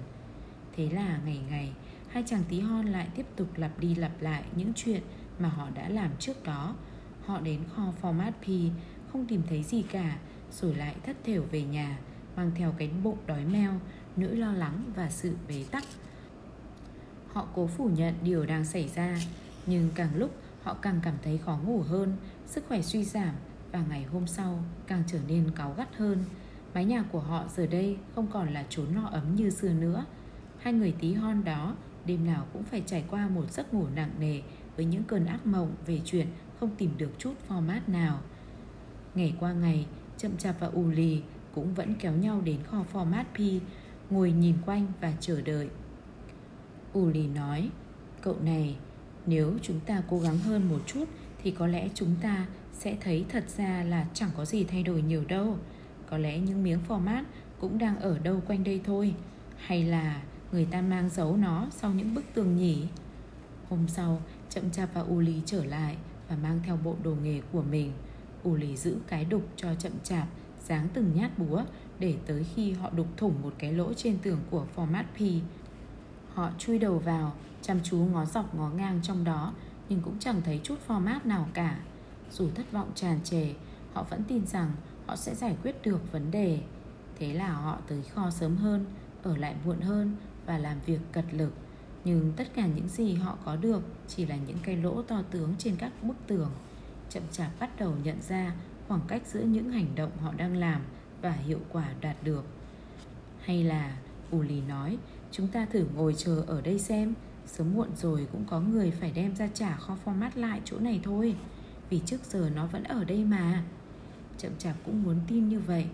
Thế là ngày ngày Hai chàng tí hon lại tiếp tục lặp đi lặp lại những chuyện mà họ đã làm trước đó. Họ đến kho format P Không tìm thấy gì cả rồi lại thất thểu về nhà Mang theo cánh bụng đói meo Nỗi lo lắng và sự bế tắc. Họ cố phủ nhận điều đang xảy ra Nhưng càng lúc họ càng cảm thấy khó ngủ hơn Sức khỏe suy giảm Và ngày hôm sau càng trở nên cáu gắt hơn. Mái nhà của họ giờ đây không còn là chốn no ấm như xưa nữa. Hai người tí hon đó đêm nào cũng phải trải qua một giấc ngủ nặng nề với những cơn ác mộng về chuyện không tìm được chút format nào. Ngày qua ngày, Chậm Chạp và ù lì cũng vẫn kéo nhau đến kho format P, ngồi nhìn quanh và chờ đợi. ù lì nói, cậu này, nếu chúng ta cố gắng hơn một chút thì có lẽ chúng ta sẽ thấy thật ra là chẳng có gì thay đổi nhiều đâu. Có lẽ những miếng format cũng đang ở đâu quanh đây thôi. Hay là người ta mang giấu nó sau những bức tường nhỉ? Hôm sau, Chậm Chạp và U Lý trở lại và mang theo bộ đồ nghề của mình ủ lì giữ cái đục cho Chậm Chạp, dáng từng nhát búa để tới khi họ đục thủng một cái lỗ trên tường của format P. Họ chui đầu vào, chăm chú ngó dọc ngó ngang trong đó nhưng cũng chẳng thấy chút format nào cả. Dù thất vọng tràn trề, họ vẫn tin rằng họ sẽ giải quyết được vấn đề. Thế là họ tới kho sớm hơn, ở lại muộn hơn và làm việc cật lực. Nhưng tất cả những gì họ có được chỉ là những cái lỗ to tướng trên các bức tường. Chậm chạp bắt đầu nhận ra khoảng cách giữa những hành động họ đang làm và hiệu quả đạt được. Hay là, Ù Lì nói, chúng ta thử ngồi chờ ở đây xem, sớm muộn rồi cũng có người phải đem ra trả kho format lại chỗ này thôi, vì trước giờ nó vẫn ở đây mà. Chậm chạp cũng muốn tin như vậy,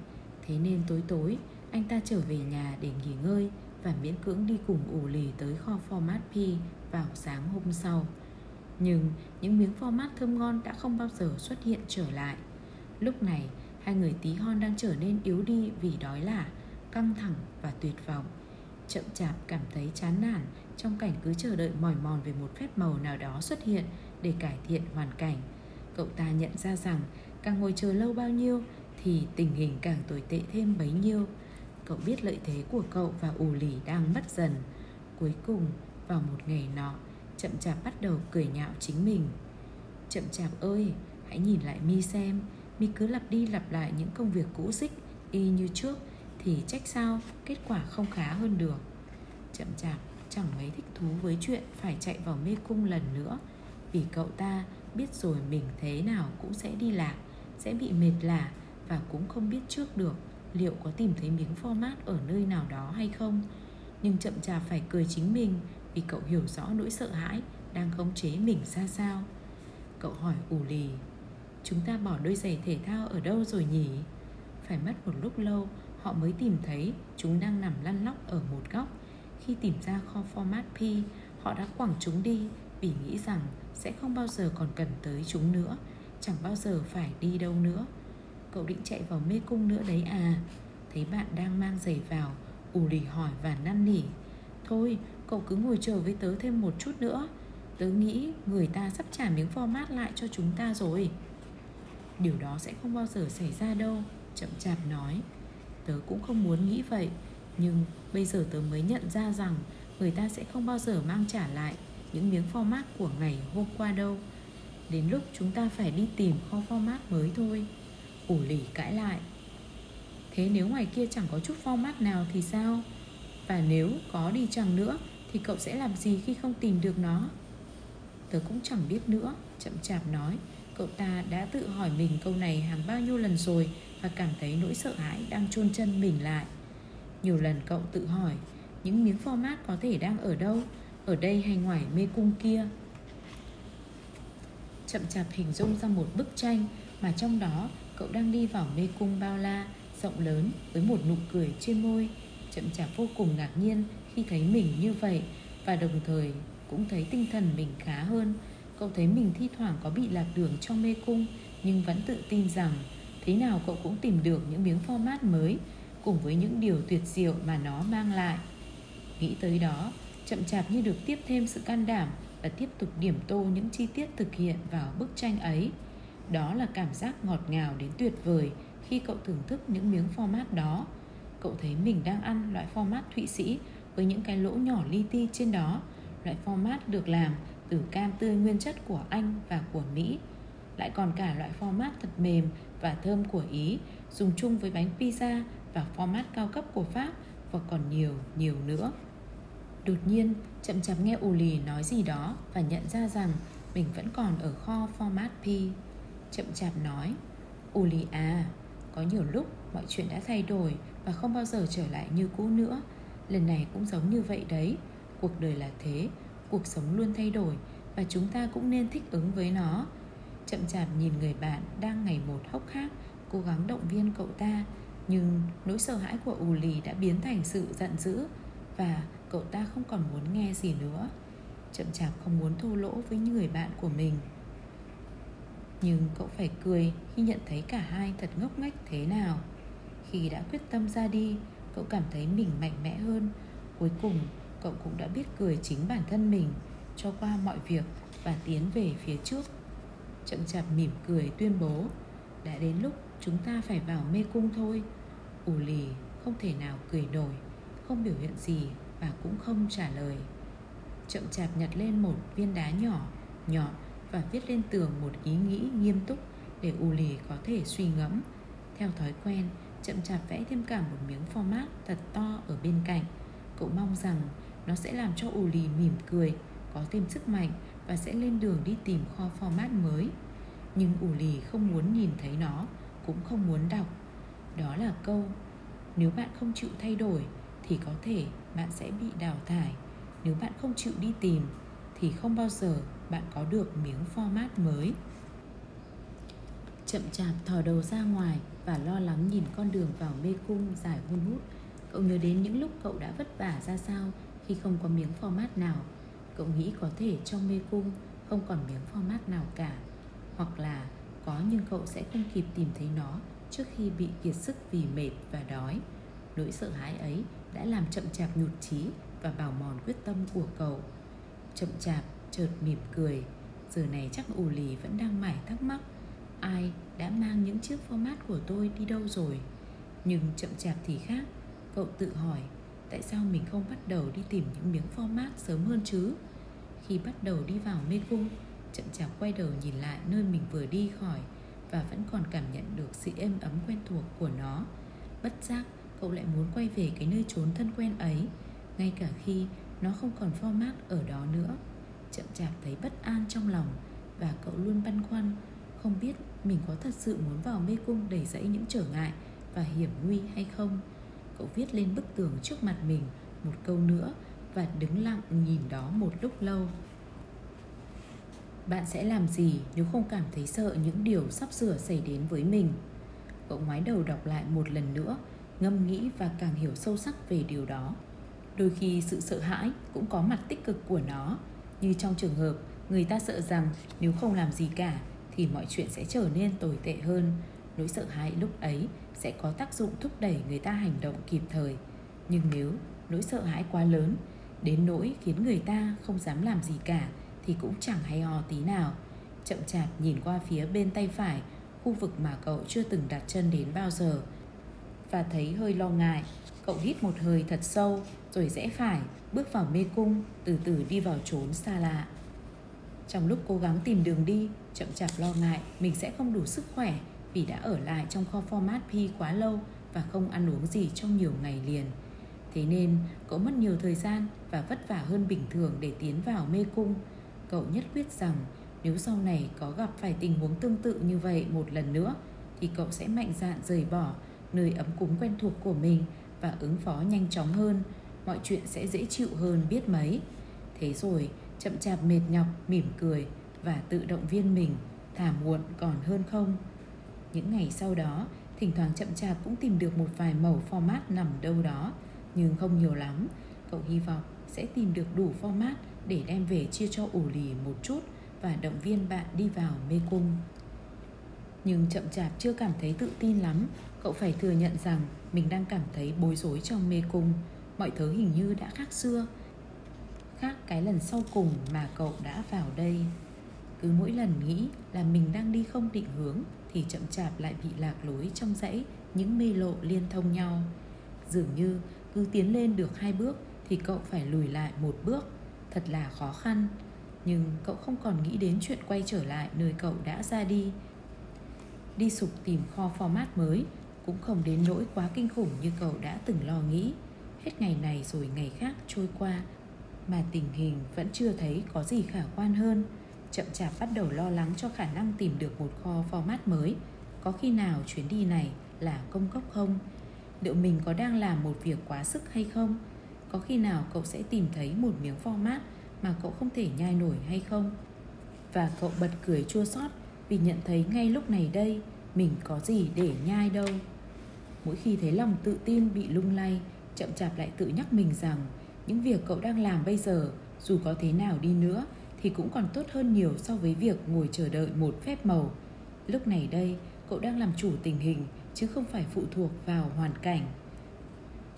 thế nên tối tối anh ta trở về nhà để nghỉ ngơi và miễn cưỡng đi cùng ủ lì tới kho format P vào sáng hôm sau. Nhưng những miếng format thơm ngon đã không bao giờ xuất hiện trở lại. Lúc này, hai người tí hon đang trở nên yếu đi vì đói lả, căng thẳng và tuyệt vọng. Chậm chạp cảm thấy chán nản trong cảnh cứ chờ đợi mỏi mòn về một phép màu nào đó xuất hiện để cải thiện hoàn cảnh. Cậu ta nhận ra rằng càng ngồi chờ lâu bao nhiêu thì tình hình càng tồi tệ thêm bấy nhiêu. Cậu biết lợi thế của cậu và ù lì đang mất dần Cuối cùng vào một ngày nọ Chậm chạp bắt đầu cười nhạo chính mình. Chậm chạp ơi, Hãy nhìn lại mi xem. Mi cứ lặp đi lặp lại những công việc cũ xích, Y như trước, Thì trách sao? Kết quả không khá hơn được. Chậm chạp, chẳng mấy thích thú với chuyện Phải chạy vào mê cung lần nữa. Vì cậu ta biết rồi mình thế nào cũng sẽ đi lạc, Sẽ bị mệt lả Và cũng không biết trước được liệu có tìm thấy miếng format ở nơi nào đó hay không. Nhưng chậm chạp phải cười chính mình vì cậu hiểu rõ nỗi sợ hãi đang khống chế mình ra sao? Cậu hỏi ủ lì, chúng ta bỏ đôi giày thể thao ở đâu rồi nhỉ? Phải mất một lúc lâu, họ mới tìm thấy chúng đang nằm lăn lóc ở một góc. Khi tìm ra kho format P, họ đã quẳng chúng đi vì nghĩ rằng sẽ không bao giờ còn cần tới chúng nữa, chẳng bao giờ phải đi đâu nữa. Cậu định chạy vào mê cung nữa đấy à? Thấy bạn đang mang giày vào ù lì hỏi và năn nỉ, Thôi cậu cứ ngồi chờ với tớ thêm một chút nữa. Tớ nghĩ người ta sắp trả miếng format lại cho chúng ta rồi. Điều đó sẽ không bao giờ xảy ra đâu, Chậm chạp nói. Tớ cũng không muốn nghĩ vậy, Nhưng bây giờ tớ mới nhận ra rằng Người ta sẽ không bao giờ mang trả lại Những miếng format của ngày hôm qua đâu. Đến lúc chúng ta phải đi tìm kho format mới thôi. Ủ lì cãi lại. Thế nếu ngoài kia chẳng có chút format nào thì sao? Và nếu có đi chẳng nữa? Thì cậu sẽ làm gì khi không tìm được nó? Tớ cũng chẳng biết nữa, Chậm chạp nói Cậu ta đã tự hỏi mình câu này hàng bao nhiêu lần rồi Và cảm thấy nỗi sợ hãi đang chôn chân mình lại Nhiều lần cậu tự hỏi, Những miếng format có thể đang ở đâu? Ở đây hay ngoài mê cung kia? Chậm chạp hình dung ra một bức tranh Mà trong đó cậu đang đi vào mê cung bao la, rộng lớn, với một nụ cười trên môi chậm chạp vô cùng ngạc nhiên khi thấy mình như vậy và đồng thời cũng thấy tinh thần mình khá hơn. Cậu thấy mình thi thoảng có bị lạc đường trong mê cung, nhưng vẫn tự tin rằng thế nào cậu cũng tìm được những miếng format mới cùng với những điều tuyệt diệu mà nó mang lại. Nghĩ tới đó, chậm chạp như được tiếp thêm sự can đảm và tiếp tục điểm tô những chi tiết thực hiện vào bức tranh ấy. Đó là cảm giác ngọt ngào đến tuyệt vời khi cậu thưởng thức những miếng format đó. Cậu thấy mình đang ăn loại format Thụy Sĩ với những cái lỗ nhỏ li ti trên đó. Loại format được làm từ cam tươi nguyên chất của Anh và của Mỹ. Lại còn cả loại format thật mềm và thơm của Ý dùng chung với bánh pizza và format cao cấp của Pháp và còn nhiều, nhiều nữa. Đột nhiên, chậm chạp nghe ù lì nói gì đó và nhận ra rằng mình vẫn còn ở kho format P. Chậm chạp nói Uli à Có nhiều lúc mọi chuyện đã thay đổi Và không bao giờ trở lại như cũ nữa Lần này cũng giống như vậy đấy. Cuộc đời là thế, Cuộc sống luôn thay đổi Và chúng ta cũng nên thích ứng với nó. Chậm chạp nhìn người bạn đang ngày một hốc hác, Cố gắng động viên cậu ta, Nhưng nỗi sợ hãi của ù lì đã biến thành sự giận dữ Và cậu ta không còn muốn nghe gì nữa. Chậm chạp không muốn thô lỗ với người bạn của mình. Nhưng cậu phải cười khi nhận thấy cả hai thật ngốc nghếch thế nào. Khi đã quyết tâm ra đi Cậu cảm thấy mình mạnh mẽ hơn. Cuối cùng, cậu cũng đã biết cười chính bản thân mình, Cho qua mọi việc và tiến về phía trước. Chậm chạp mỉm cười tuyên bố, Đã đến lúc chúng ta phải vào mê cung thôi. Ù lì không thể nào cười nổi, Không biểu hiện gì và cũng không trả lời. Chậm chạp nhặt lên một viên đá nhỏ Nhọn và viết lên tường một ý nghĩ nghiêm túc Để ù lì có thể suy ngẫm. Theo thói quen chậm chạp vẽ thêm cả một miếng format thật to ở bên cạnh. Cậu mong rằng nó sẽ làm cho ù lì mỉm cười, có thêm sức mạnh và sẽ lên đường đi tìm kho format mới. Nhưng ù lì không muốn nhìn thấy nó, cũng không muốn đọc. Đó là câu, nếu bạn không chịu thay đổi thì có thể bạn sẽ bị đào thải. Nếu bạn không chịu đi tìm thì không bao giờ bạn có được miếng format mới. Chậm chạp thò đầu ra ngoài và lo lắng nhìn con đường vào mê cung dài hun hút. Cậu nhớ đến những lúc cậu đã vất vả ra sao khi không có miếng format nào. Cậu nghĩ có thể trong mê cung không còn miếng format nào cả, hoặc là có nhưng cậu sẽ không kịp tìm thấy nó trước khi bị kiệt sức vì mệt và đói. Nỗi sợ hãi ấy đã làm chậm chạp nhụt chí và bào mòn quyết tâm của cậu. Chậm chạp, chợt mỉm cười. Giờ này chắc ù lì vẫn đang mải thắc mắc, ai đã mang những chiếc format của tôi đi đâu rồi? Nhưng chậm chạp thì khác. Cậu tự hỏi, tại sao mình không bắt đầu đi tìm những miếng format sớm hơn chứ? Khi bắt đầu đi vào mê cung chậm chạp quay đầu nhìn lại nơi mình vừa đi khỏi và vẫn còn cảm nhận được sự êm ấm quen thuộc của nó. Bất giác, cậu lại muốn quay về cái nơi trốn thân quen ấy, ngay cả khi nó không còn format ở đó nữa. Chậm chạp thấy bất an trong lòng và cậu luôn băn khoăn, không biết mình có thật sự muốn vào mê cung đầy dẫy những trở ngại và hiểm nguy hay không? Cậu viết lên bức tường trước mặt mình một câu nữa và đứng lặng nhìn đó một lúc lâu. Bạn sẽ làm gì nếu không cảm thấy sợ những điều sắp sửa xảy đến với mình? Cậu ngoái đầu đọc lại một lần nữa, ngâm nghĩ và càng hiểu sâu sắc về điều đó. Đôi khi sự sợ hãi cũng có mặt tích cực của nó. Như trong trường hợp, người ta sợ rằng nếu không làm gì cả thì mọi chuyện sẽ trở nên tồi tệ hơn. Nỗi sợ hãi lúc ấy sẽ có tác dụng thúc đẩy người ta hành động kịp thời. Nhưng nếu nỗi sợ hãi quá lớn, đến nỗi khiến người ta không dám làm gì cả thì cũng chẳng hay ho tí nào. Chậm chạp nhìn qua phía bên tay phải, khu vực mà cậu chưa từng đặt chân đến bao giờ, và thấy hơi lo ngại. Cậu hít một hơi thật sâu, rồi rẽ phải, bước vào mê cung, từ từ đi vào trốn xa lạ trong lúc cố gắng tìm đường đi, chậm chạp lo ngại mình sẽ không đủ sức khỏe vì đã ở lại trong kho format pi quá lâu và không ăn uống gì trong nhiều ngày liền. Thế nên, cậu mất nhiều thời gian và vất vả hơn bình thường để tiến vào mê cung. Cậu nhất quyết rằng nếu sau này có gặp phải tình huống tương tự như vậy một lần nữa, thì cậu sẽ mạnh dạn rời bỏ nơi ấm cúng quen thuộc của mình và ứng phó nhanh chóng hơn. Mọi chuyện sẽ dễ chịu hơn biết mấy. Thế rồi chậm chạp mệt nhọc, mỉm cười và tự động viên mình thả muộn còn hơn không. Những ngày sau đó, thỉnh thoảng chậm chạp cũng tìm được một vài mẫu format nằm đâu đó, nhưng không nhiều lắm. Cậu hy vọng sẽ tìm được đủ format để đem về chia cho ủ lì một chút và động viên bạn đi vào mê cung. Nhưng chậm chạp chưa cảm thấy tự tin lắm, cậu phải thừa nhận rằng mình đang cảm thấy bối rối trong mê cung. Mọi thứ hình như đã khác xưa, khác cái lần sau cùng mà cậu đã vào đây. Cứ mỗi lần nghĩ là mình đang đi không định hướng thì chậm chạp lại bị lạc lối trong dãy, những mê lộ liên thông nhau. Dường như cứ tiến lên được hai bước thì cậu phải lùi lại một bước. Thật là khó khăn. Nhưng cậu không còn nghĩ đến chuyện quay trở lại nơi cậu đã ra đi. Đi sục tìm kho format mới cũng không đến nỗi quá kinh khủng như cậu đã từng lo nghĩ. Hết ngày này rồi ngày khác trôi qua mà tình hình vẫn chưa thấy có gì khả quan hơn chậm chạp bắt đầu lo lắng cho khả năng tìm được một kho format mới có khi nào chuyến đi này là công cốc không liệu mình có đang làm một việc quá sức hay không có khi nào cậu sẽ tìm thấy một miếng format mà cậu không thể nhai nổi hay không? Và cậu bật cười chua xót vì nhận thấy ngay lúc này đây mình có gì để nhai đâu. Mỗi khi thấy lòng tự tin bị lung lay, chậm chạp lại tự nhắc mình rằng những việc cậu đang làm bây giờ dù có thế nào đi nữa thì cũng còn tốt hơn nhiều so với việc ngồi chờ đợi một phép màu. Lúc này đây, cậu đang làm chủ tình hình chứ không phải phụ thuộc vào hoàn cảnh.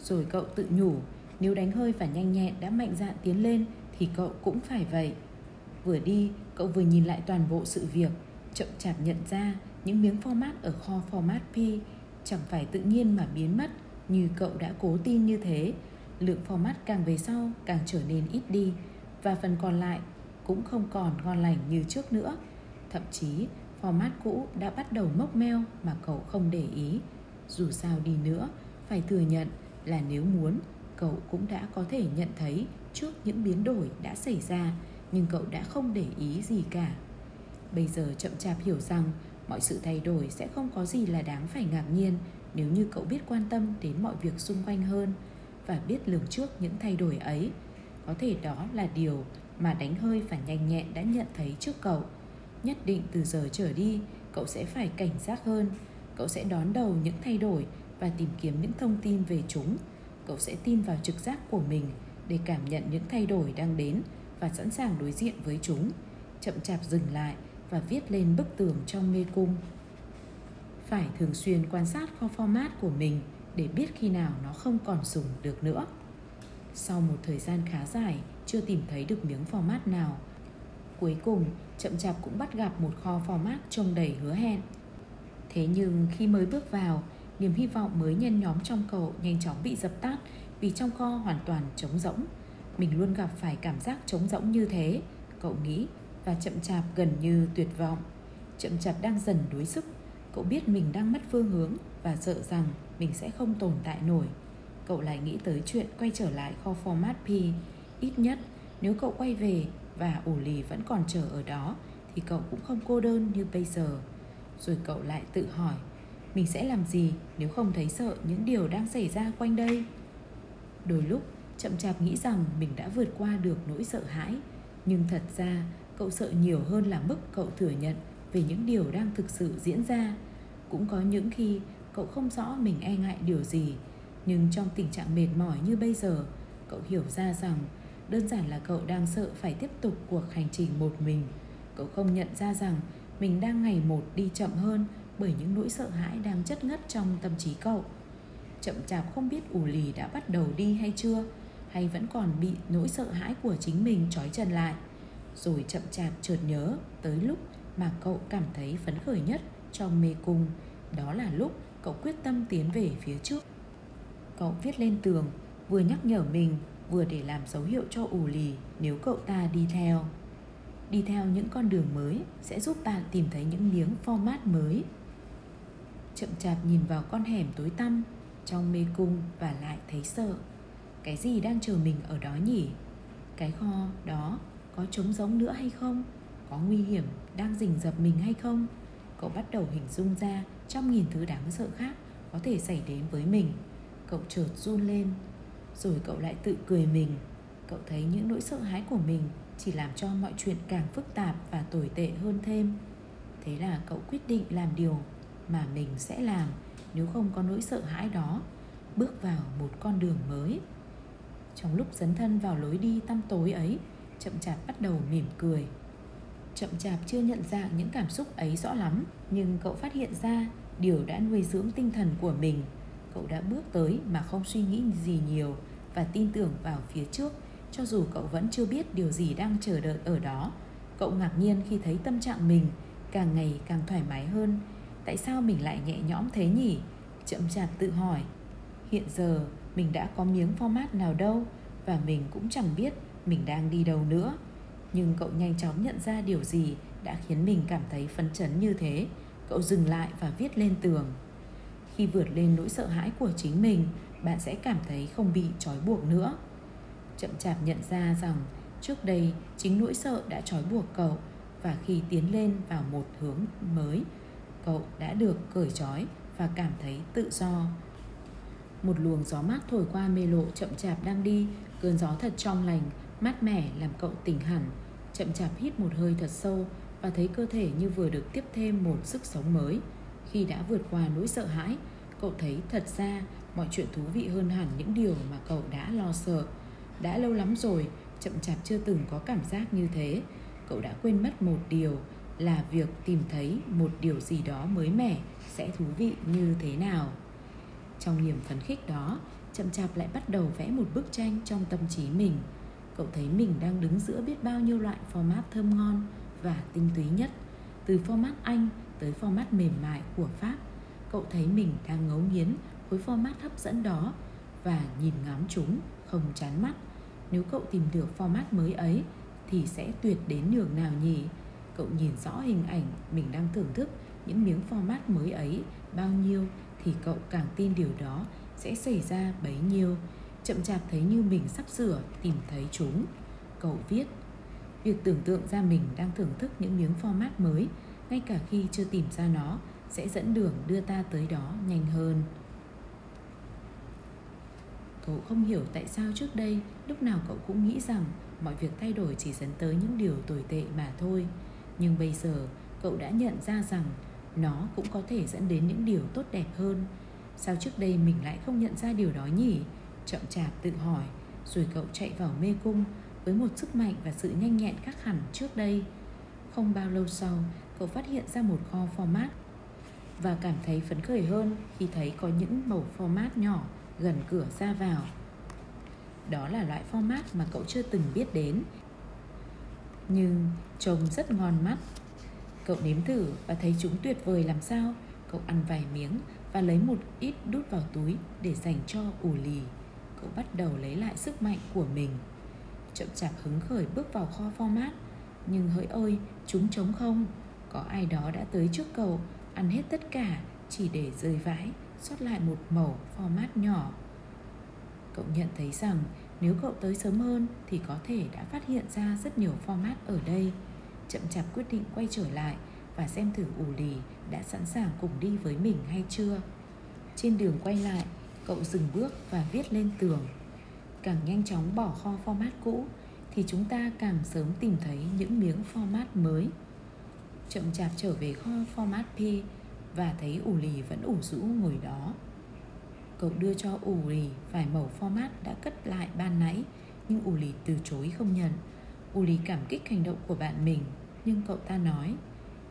Rồi cậu tự nhủ, nếu đánh hơi và nhanh nhẹn đã mạnh dạn tiến lên thì cậu cũng phải vậy. Vừa đi, cậu vừa nhìn lại toàn bộ sự việc, chậm chạp nhận ra những miếng format ở kho format P chẳng phải tự nhiên mà biến mất như cậu đã cố tin như thế. Lượng format càng về sau càng trở nên ít đi và phần còn lại cũng không còn ngon lành như trước nữa. Thậm chí format cũ đã bắt đầu mốc meo mà cậu không để ý. Dù sao đi nữa, phải thừa nhận là nếu muốn, cậu cũng đã có thể nhận thấy trước những biến đổi đã xảy ra nhưng cậu đã không để ý gì cả. Bây giờ chậm chạp hiểu rằng mọi sự thay đổi sẽ không có gì là đáng phải ngạc nhiên nếu như cậu biết quan tâm đến mọi việc xung quanh hơn và biết lường trước những thay đổi ấy. Có thể đó là điều mà đánh hơi và nhanh nhẹn đã nhận thấy trước cậu. Nhất định từ giờ trở đi, cậu sẽ phải cảnh giác hơn. Cậu sẽ đón đầu những thay đổi và tìm kiếm những thông tin về chúng. Cậu sẽ tin vào trực giác của mình để cảm nhận những thay đổi đang đến và sẵn sàng đối diện với chúng. Chậm chạp dừng lại và viết lên bức tường trong mê cung. Phải thường xuyên quan sát kho format của mình để biết khi nào nó không còn dùng được nữa. Sau một thời gian khá dài, chưa tìm thấy được miếng format nào. Cuối cùng, chậm chạp cũng bắt gặp một kho format trông đầy hứa hẹn. Thế nhưng khi mới bước vào, niềm hy vọng mới nhân nhóm trong cậu nhanh chóng bị dập tắt vì trong kho hoàn toàn trống rỗng. Mình luôn gặp phải cảm giác trống rỗng như thế, cậu nghĩ và chậm chạp gần như tuyệt vọng. Chậm chạp đang dần đuối sức, cậu biết mình đang mất phương hướng và sợ rằng mình sẽ không tồn tại nổi. Cậu lại nghĩ tới chuyện quay trở lại kho format P. Ít nhất, nếu cậu quay về và ổ lì vẫn còn chờ ở đó, thì cậu cũng không cô đơn như bây giờ. Rồi cậu lại tự hỏi, mình sẽ làm gì nếu không thấy sợ những điều đang xảy ra quanh đây. Đôi lúc, chậm chạp nghĩ rằng mình đã vượt qua được nỗi sợ hãi nhưng thật ra, cậu sợ nhiều hơn là mức cậu thừa nhận về những điều đang thực sự diễn ra cũng có những khi cậu không rõ mình e ngại điều gì, nhưng trong tình trạng mệt mỏi như bây giờ, cậu hiểu ra rằng đơn giản là cậu đang sợ phải tiếp tục cuộc hành trình một mình. Cậu không nhận ra rằng mình đang ngày một đi chậm hơn bởi những nỗi sợ hãi đang chất ngất trong tâm trí cậu. Chậm chạp không biết ủ lì đã bắt đầu đi hay chưa, hay vẫn còn bị nỗi sợ hãi của chính mình trói chân lại. Rồi chậm chạp chợt nhớ tới lúc mà cậu cảm thấy phấn khởi nhất trong mê cung, đó là lúc cậu quyết tâm tiến về phía trước. Cậu viết lên tường, vừa nhắc nhở mình, vừa để làm dấu hiệu cho ủ lì nếu cậu ta đi theo. Đi theo những con đường mới sẽ giúp bạn tìm thấy những miếng format mới. Chậm chạp nhìn vào con hẻm tối tăm, trong mê cung và lại thấy sợ. Cái gì đang chờ mình ở đó nhỉ? Cái kho đó có trống giống nữa hay không? Có nguy hiểm đang rình rập mình hay không? Cậu bắt đầu hình dung ra trăm nghìn thứ đáng sợ khác có thể xảy đến với mình. Cậu chợt run lên, rồi cậu lại tự cười mình. Cậu thấy những nỗi sợ hãi của mình chỉ làm cho mọi chuyện càng phức tạp và tồi tệ hơn thêm. Thế là cậu quyết định làm điều mà mình sẽ làm, nếu không có nỗi sợ hãi đó, bước vào một con đường mới. Trong lúc dấn thân vào lối đi tăm tối ấy, chậm chạp bắt đầu mỉm cười chậm chạp chưa nhận dạng những cảm xúc ấy rõ lắm, nhưng cậu phát hiện ra điều đã nuôi dưỡng tinh thần của mình. Cậu đã bước tới mà không suy nghĩ gì nhiều và tin tưởng vào phía trước, cho dù cậu vẫn chưa biết điều gì đang chờ đợi ở đó. Cậu ngạc nhiên khi thấy tâm trạng mình càng ngày càng thoải mái hơn. Tại sao mình lại nhẹ nhõm thế nhỉ? Chậm chạp tự hỏi. Hiện giờ, mình đã có miếng format nào đâu và mình cũng chẳng biết mình đang đi đâu nữa nhưng cậu nhanh chóng nhận ra điều gì đã khiến mình cảm thấy phấn chấn như thế. Cậu dừng lại và viết lên tường. Khi vượt lên nỗi sợ hãi của chính mình bạn sẽ cảm thấy không bị trói buộc nữa. Chậm chạp nhận ra rằng trước đây chính nỗi sợ đã trói buộc cậu và khi tiến lên vào một hướng mới cậu đã được cởi trói và cảm thấy tự do. Một luồng gió mát thổi qua mê lộ chậm chạp đang đi Cơn gió thật trong lành, mát mẻ làm cậu tỉnh hẳn Chậm chạp hít một hơi thật sâu Và thấy cơ thể như vừa được tiếp thêm một sức sống mới. Khi đã vượt qua nỗi sợ hãi Cậu thấy thật ra mọi chuyện thú vị hơn hẳn những điều mà cậu đã lo sợ. Đã lâu lắm rồi, chậm chạp chưa từng có cảm giác như thế. Cậu đã quên mất một điều là việc tìm thấy một điều gì đó mới mẻ sẽ thú vị như thế nào. Trong niềm phấn khích đó chậm chạp lại bắt đầu vẽ một bức tranh trong tâm trí mình cậu thấy mình đang đứng giữa biết bao nhiêu loại format thơm ngon và tinh túy nhất, từ format anh tới format mềm mại của pháp. Cậu thấy mình đang ngấu nghiến khối format hấp dẫn đó và nhìn ngắm chúng không chán mắt. Nếu cậu tìm được format mới ấy, thì sẽ tuyệt đến nhường nào nhỉ? Cậu nhìn rõ hình ảnh mình đang thưởng thức những miếng format mới ấy bao nhiêu thì cậu càng tin điều đó sẽ xảy ra bấy nhiêu chậm chạp thấy như mình sắp sửa tìm thấy chúng. Cậu viết, việc tưởng tượng ra mình đang thưởng thức những miếng format mới, ngay cả khi chưa tìm ra nó, sẽ dẫn đường đưa ta tới đó nhanh hơn. Cậu không hiểu tại sao trước đây, lúc nào cậu cũng nghĩ rằng mọi việc thay đổi chỉ dẫn tới những điều tồi tệ mà thôi. Nhưng bây giờ, cậu đã nhận ra rằng nó cũng có thể dẫn đến những điều tốt đẹp hơn. Sao trước đây mình lại không nhận ra điều đó nhỉ? Chậm chạp tự hỏi, rồi cậu chạy vào mê cung với một sức mạnh và sự nhanh nhẹn khác hẳn trước đây. Không bao lâu sau, cậu phát hiện ra một kho format và cảm thấy phấn khởi hơn khi thấy có những mẫu format nhỏ gần cửa ra vào. Đó là loại format mà cậu chưa từng biết đến, nhưng trông rất ngon mắt. Cậu nếm thử và thấy chúng tuyệt vời làm sao? Cậu ăn vài miếng và lấy một ít đút vào túi để dành cho ủ lì. Cậu bắt đầu lấy lại sức mạnh của mình. Chậm chạp hứng khởi bước vào kho format. Nhưng hỡi ơi, chúng trống không. Có ai đó đã tới trước cậu Ăn hết tất cả chỉ để rơi vãi sót lại một mẩu format nhỏ. Cậu nhận thấy rằng nếu cậu tới sớm hơn thì có thể đã phát hiện ra rất nhiều format ở đây. Chậm chạp quyết định quay trở lại và xem thử ủ lì đã sẵn sàng cùng đi với mình hay chưa. Trên đường quay lại, cậu dừng bước và viết lên tường. Càng nhanh chóng bỏ kho format cũ, thì chúng ta càng sớm tìm thấy những miếng format mới. Chậm chạp trở về kho format P và thấy ủ lì vẫn ủ rũ ngồi đó. Cậu đưa cho ủ lì vài mẩu format đã cất lại ban nãy, nhưng ủ lì từ chối không nhận. Ủ lì cảm kích hành động của bạn mình, nhưng cậu ta nói,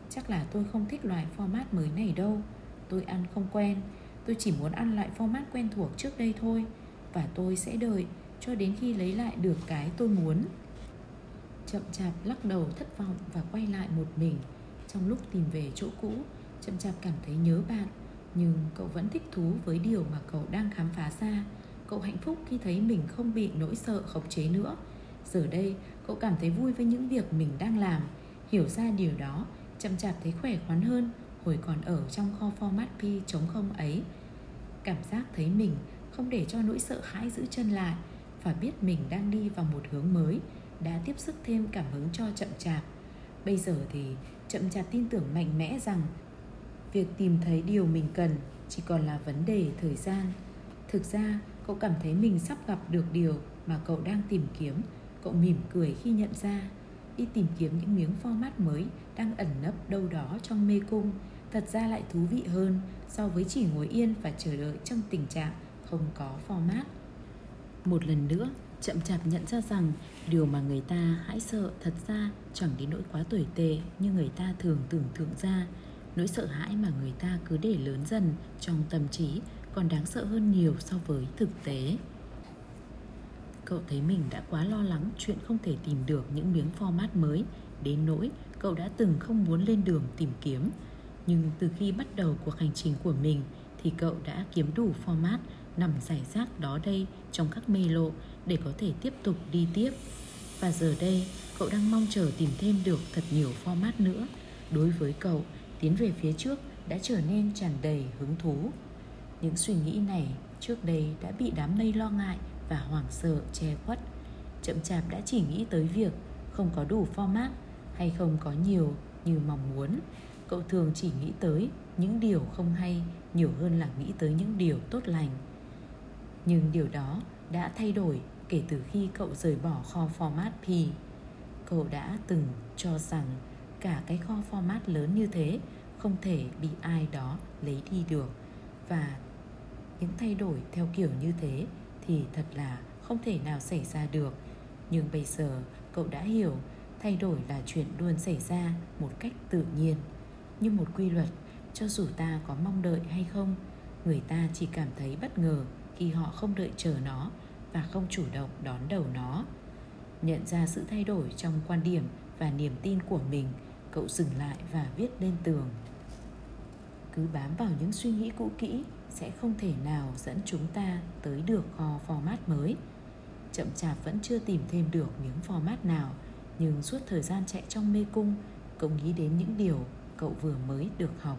Chắc là tôi không thích loại format mới này đâu Tôi ăn không quen Tôi chỉ muốn ăn lại format quen thuộc trước đây thôi Và tôi sẽ đợi cho đến khi lấy lại được cái tôi muốn. Chậm chạp lắc đầu thất vọng và quay lại một mình. Trong lúc tìm về chỗ cũ Chậm chạp cảm thấy nhớ bạn Nhưng cậu vẫn thích thú với điều mà cậu đang khám phá ra. Cậu hạnh phúc khi thấy mình không bị nỗi sợ khống chế nữa. Giờ đây cậu cảm thấy vui với những việc mình đang làm. Hiểu ra điều đó, chậm chạp thấy khỏe khoắn hơn hồi còn ở trong kho format P chống không ấy. Cảm giác thấy mình không để cho nỗi sợ hãi giữ chân lại và biết mình đang đi vào một hướng mới đã tiếp sức thêm cảm hứng cho chậm chạp. Bây giờ thì chậm chạp tin tưởng mạnh mẽ rằng việc tìm thấy điều mình cần chỉ còn là vấn đề thời gian. Thực ra, cậu cảm thấy mình sắp gặp được điều mà cậu đang tìm kiếm. Cậu mỉm cười khi nhận ra đi tìm kiếm những miếng format mới đang ẩn nấp đâu đó trong mê cung thật ra lại thú vị hơn so với chỉ ngồi yên và chờ đợi trong tình trạng không có format. Một lần nữa, chậm chạp nhận ra rằng điều mà người ta hãi sợ thật ra chẳng đến nỗi quá tồi tệ như người ta thường tưởng tượng ra. Nỗi sợ hãi mà người ta cứ để lớn dần trong tâm trí còn đáng sợ hơn nhiều so với thực tế. Cậu thấy mình đã quá lo lắng chuyện không thể tìm được những miếng format mới Đến nỗi cậu đã từng không muốn lên đường tìm kiếm nhưng từ khi bắt đầu cuộc hành trình của mình Thì cậu đã kiếm đủ format nằm giải rác đó đây trong các mê lộ để có thể tiếp tục đi tiếp. Và giờ đây cậu đang mong chờ tìm thêm được thật nhiều format nữa. Đối với cậu, tiến về phía trước đã trở nên tràn đầy hứng thú. Những suy nghĩ này trước đây đã bị đám mây lo ngại và hoảng sợ che khuất. Chậm chạp đã chỉ nghĩ tới việc không có đủ format hay không có nhiều như mong muốn cậu thường chỉ nghĩ tới những điều không hay nhiều hơn là nghĩ tới những điều tốt lành. Nhưng điều đó đã thay đổi kể từ khi cậu rời bỏ kho format P. Cậu đã từng cho rằng cả cái kho format lớn như thế không thể bị ai đó lấy đi được. Và những thay đổi theo kiểu như thế thì thật là không thể nào xảy ra được. Nhưng bây giờ cậu đã hiểu thay đổi là chuyện luôn xảy ra một cách tự nhiên như một quy luật, cho dù ta có mong đợi hay không, người ta chỉ cảm thấy bất ngờ khi họ không đợi chờ nó và không chủ động đón đầu nó. Nhận ra sự thay đổi trong quan điểm và niềm tin của mình, cậu dừng lại và viết lên tường. Cứ bám vào những suy nghĩ cũ kỹ sẽ không thể nào dẫn chúng ta tới được kho format mới. Chậm chạp vẫn chưa tìm thêm được miếng format nào, nhưng suốt thời gian chạy trong mê cung, cậu nghĩ đến những điều cậu vừa mới được học.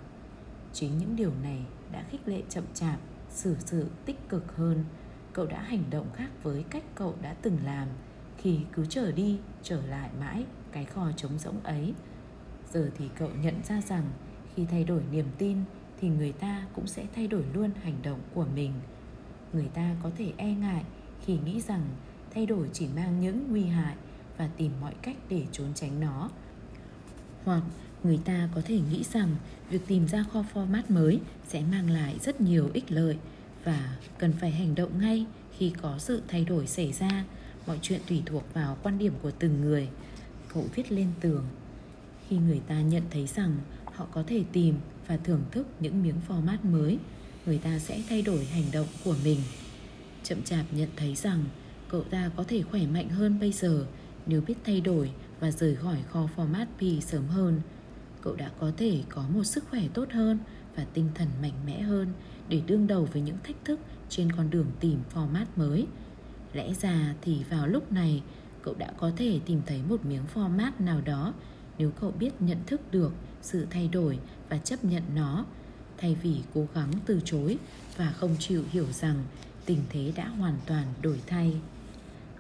Chính những điều này đã khích lệ chậm chạp, xử sự tích cực hơn. Cậu đã hành động khác với cách cậu đã từng làm, khi cứ trở đi trở lại mãi, cái kho trống rỗng ấy. Giờ thì cậu nhận ra rằng, khi thay đổi niềm tin, thì người ta cũng sẽ thay đổi luôn hành động của mình. Người ta có thể e ngại khi nghĩ rằng thay đổi chỉ mang những nguy hại và tìm mọi cách để trốn tránh nó. Hoặc người ta có thể nghĩ rằng việc tìm ra kho format mới sẽ mang lại rất nhiều ích lợi và cần phải hành động ngay khi có sự thay đổi xảy ra. Mọi chuyện tùy thuộc vào quan điểm của từng người. Cậu viết lên tường. Khi người ta nhận thấy rằng họ có thể tìm và thưởng thức những miếng format mới, người ta sẽ thay đổi hành động của mình. Chậm chạp nhận thấy rằng cậu ta có thể khỏe mạnh hơn bây giờ nếu biết thay đổi và rời khỏi kho format P sớm hơn. Cậu đã có thể có một sức khỏe tốt hơn và tinh thần mạnh mẽ hơn để đương đầu với những thách thức trên con đường tìm format mới. Lẽ ra thì vào lúc này, cậu đã có thể tìm thấy một miếng format nào đó nếu cậu biết nhận thức được sự thay đổi và chấp nhận nó thay vì cố gắng từ chối và không chịu hiểu rằng tình thế đã hoàn toàn đổi thay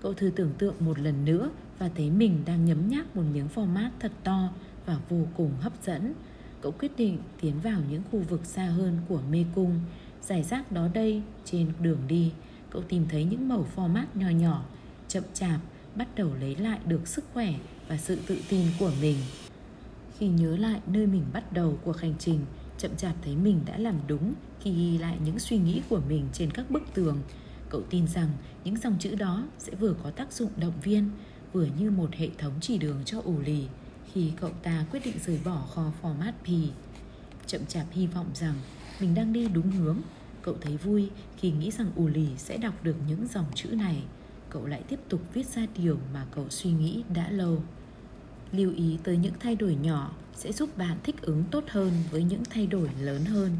cậu thử tưởng tượng một lần nữa và thấy mình đang nhấm nháp một miếng format thật to và vô cùng hấp dẫn. Cậu quyết định tiến vào những khu vực xa hơn của mê cung giải rác đó đây trên đường đi. Cậu tìm thấy những mẩu format nhỏ nhỏ, chậm chạp, bắt đầu lấy lại được sức khỏe và sự tự tin của mình. Khi nhớ lại nơi mình bắt đầu cuộc hành trình, chậm chạp thấy mình đã làm đúng khi ghi lại những suy nghĩ của mình trên các bức tường. Cậu tin rằng những dòng chữ đó sẽ vừa có tác dụng động viên, vừa như một hệ thống chỉ đường cho ủ lì khi cậu ta quyết định rời bỏ kho format P. Chậm chạp hy vọng rằng mình đang đi đúng hướng. Cậu thấy vui khi nghĩ rằng ù lì sẽ đọc được những dòng chữ này. Cậu lại tiếp tục viết ra điều mà cậu suy nghĩ đã lâu. Lưu ý tới những thay đổi nhỏ sẽ giúp bạn thích ứng tốt hơn với những thay đổi lớn hơn.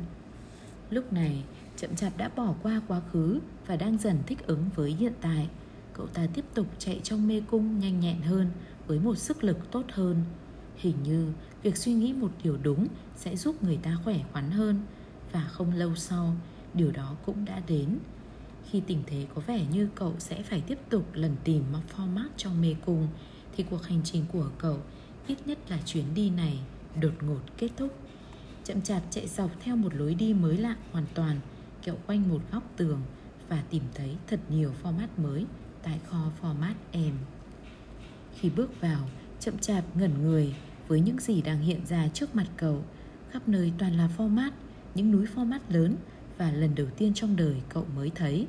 Lúc này, chậm chạp đã bỏ qua quá khứ và đang dần thích ứng với hiện tại cậu ta tiếp tục chạy trong mê cung nhanh nhẹn hơn với một sức lực tốt hơn. Hình như việc suy nghĩ một điều đúng sẽ giúp người ta khỏe khoắn hơn, và không lâu sau, điều đó cũng đã đến. Khi tình thế có vẻ như cậu sẽ phải tiếp tục lần tìm format trong mê cung, thì cuộc hành trình của cậu, ít nhất là chuyến đi này, đột ngột kết thúc. Chậm chạp chạy dọc theo một lối đi mới lạ hoàn toàn, kẹo quanh một góc tường và tìm thấy thật nhiều format mới tại kho format em. Khi bước vào, chậm chạp ngẩn người với những gì đang hiện ra trước mặt cậu. Khắp nơi toàn là format, những núi format lớn và lần đầu tiên trong đời cậu mới thấy.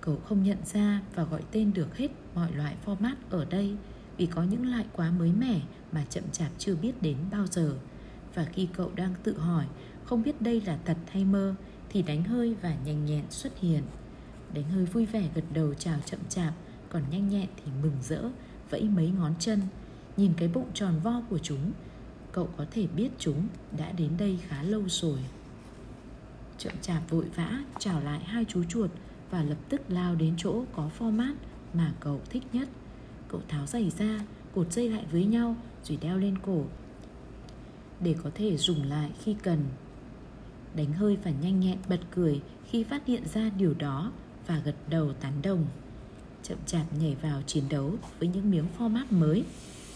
Cậu không nhận ra và gọi tên được hết mọi loại format ở đây vì có những loại quá mới mẻ mà chậm chạp chưa biết đến bao giờ. Và khi cậu đang tự hỏi không biết đây là thật hay mơ thì đánh hơi và nhanh nhẹn xuất hiện. Đánh hơi vui vẻ gật đầu chào chậm chạp, còn nhanh nhẹn thì mừng rỡ, vẫy mấy ngón chân. Nhìn cái bụng tròn vo của chúng, cậu có thể biết chúng đã đến đây khá lâu rồi. Chậm chạp vội vã chào lại hai chú chuột và lập tức lao đến chỗ có format mà cậu thích nhất. Cậu tháo giày ra, cột dây lại với nhau rồi đeo lên cổ để có thể dùng lại khi cần đánh hơi và nhanh nhẹn bật cười khi phát hiện ra điều đó và gật đầu tán đồng chậm chạp nhảy vào chiến đấu với những miếng format mới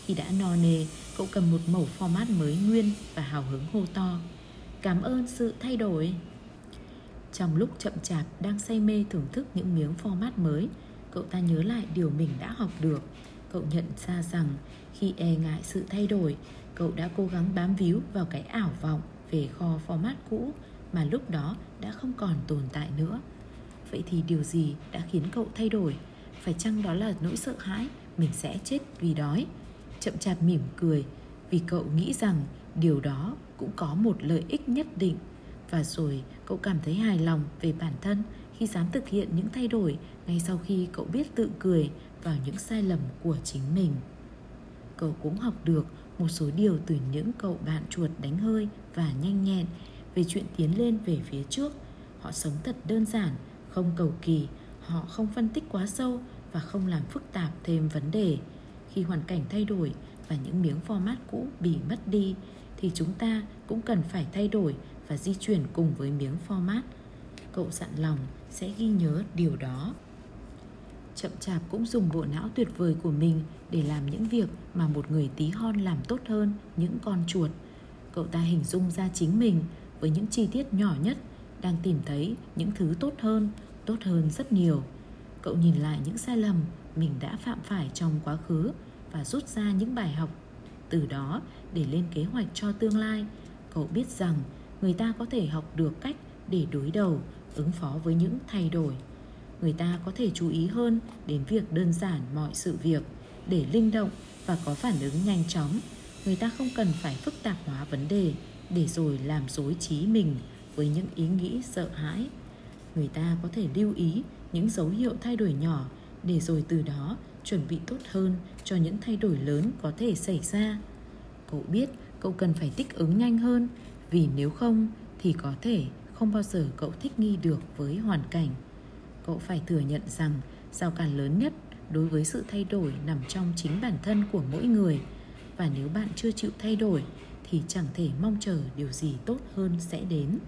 khi đã no nê cậu cầm một mẩu format mới nguyên và hào hứng hô to cảm ơn sự thay đổi Trong lúc chậm chạp đang say mê thưởng thức những miếng format mới, cậu ta nhớ lại điều mình đã học được. Cậu nhận ra rằng khi e ngại sự thay đổi, cậu đã cố gắng bám víu vào cái ảo vọng về kho format cũ mà lúc đó đã không còn tồn tại nữa. Vậy thì điều gì đã khiến cậu thay đổi? Phải chăng đó là nỗi sợ hãi? Mình sẽ chết vì đói? Chậm chạp mỉm cười, vì cậu nghĩ rằng điều đó cũng có một lợi ích nhất định. Và rồi cậu cảm thấy hài lòng về bản thân khi dám thực hiện những thay đổi ngay sau khi cậu biết tự cười vào những sai lầm của chính mình. Cậu cũng học được một số điều từ những cậu bạn chuột đánh hơi và nhanh nhẹn về chuyện tiến lên về phía trước. Họ sống thật đơn giản, không cầu kỳ, họ không phân tích quá sâu và không làm phức tạp thêm vấn đề. Khi hoàn cảnh thay đổi và những miếng format cũ bị mất đi, thì chúng ta cũng cần phải thay đổi và di chuyển cùng với miếng format. Cậu dặn lòng sẽ ghi nhớ điều đó. Chậm chạp cũng dùng bộ não tuyệt vời của mình để làm những việc mà một người tí hon làm tốt hơn những con chuột. Cậu ta hình dung ra chính mình với những chi tiết nhỏ nhất, đang tìm thấy những thứ tốt hơn tốt hơn rất nhiều cậu nhìn lại những sai lầm mình đã phạm phải trong quá khứ và rút ra những bài học. Từ đó, để lên kế hoạch cho tương lai, cậu biết rằng người ta có thể học được cách để đối đầu, ứng phó với những thay đổi. Người ta có thể chú ý hơn đến việc đơn giản mọi sự việc để linh động và có phản ứng nhanh chóng. Người ta không cần phải phức tạp hóa vấn đề để rồi làm dối trí mình với những ý nghĩ sợ hãi. Người ta có thể lưu ý những dấu hiệu thay đổi nhỏ để rồi từ đó chuẩn bị tốt hơn cho những thay đổi lớn có thể xảy ra. Cậu biết cậu cần phải thích ứng nhanh hơn, vì nếu không thì có thể không bao giờ cậu thích nghi được với hoàn cảnh. Cậu phải thừa nhận rằng rào cản lớn nhất đối với sự thay đổi nằm trong chính bản thân của mỗi người. Và nếu bạn chưa chịu thay đổi thì chẳng thể mong chờ điều gì tốt hơn sẽ đến.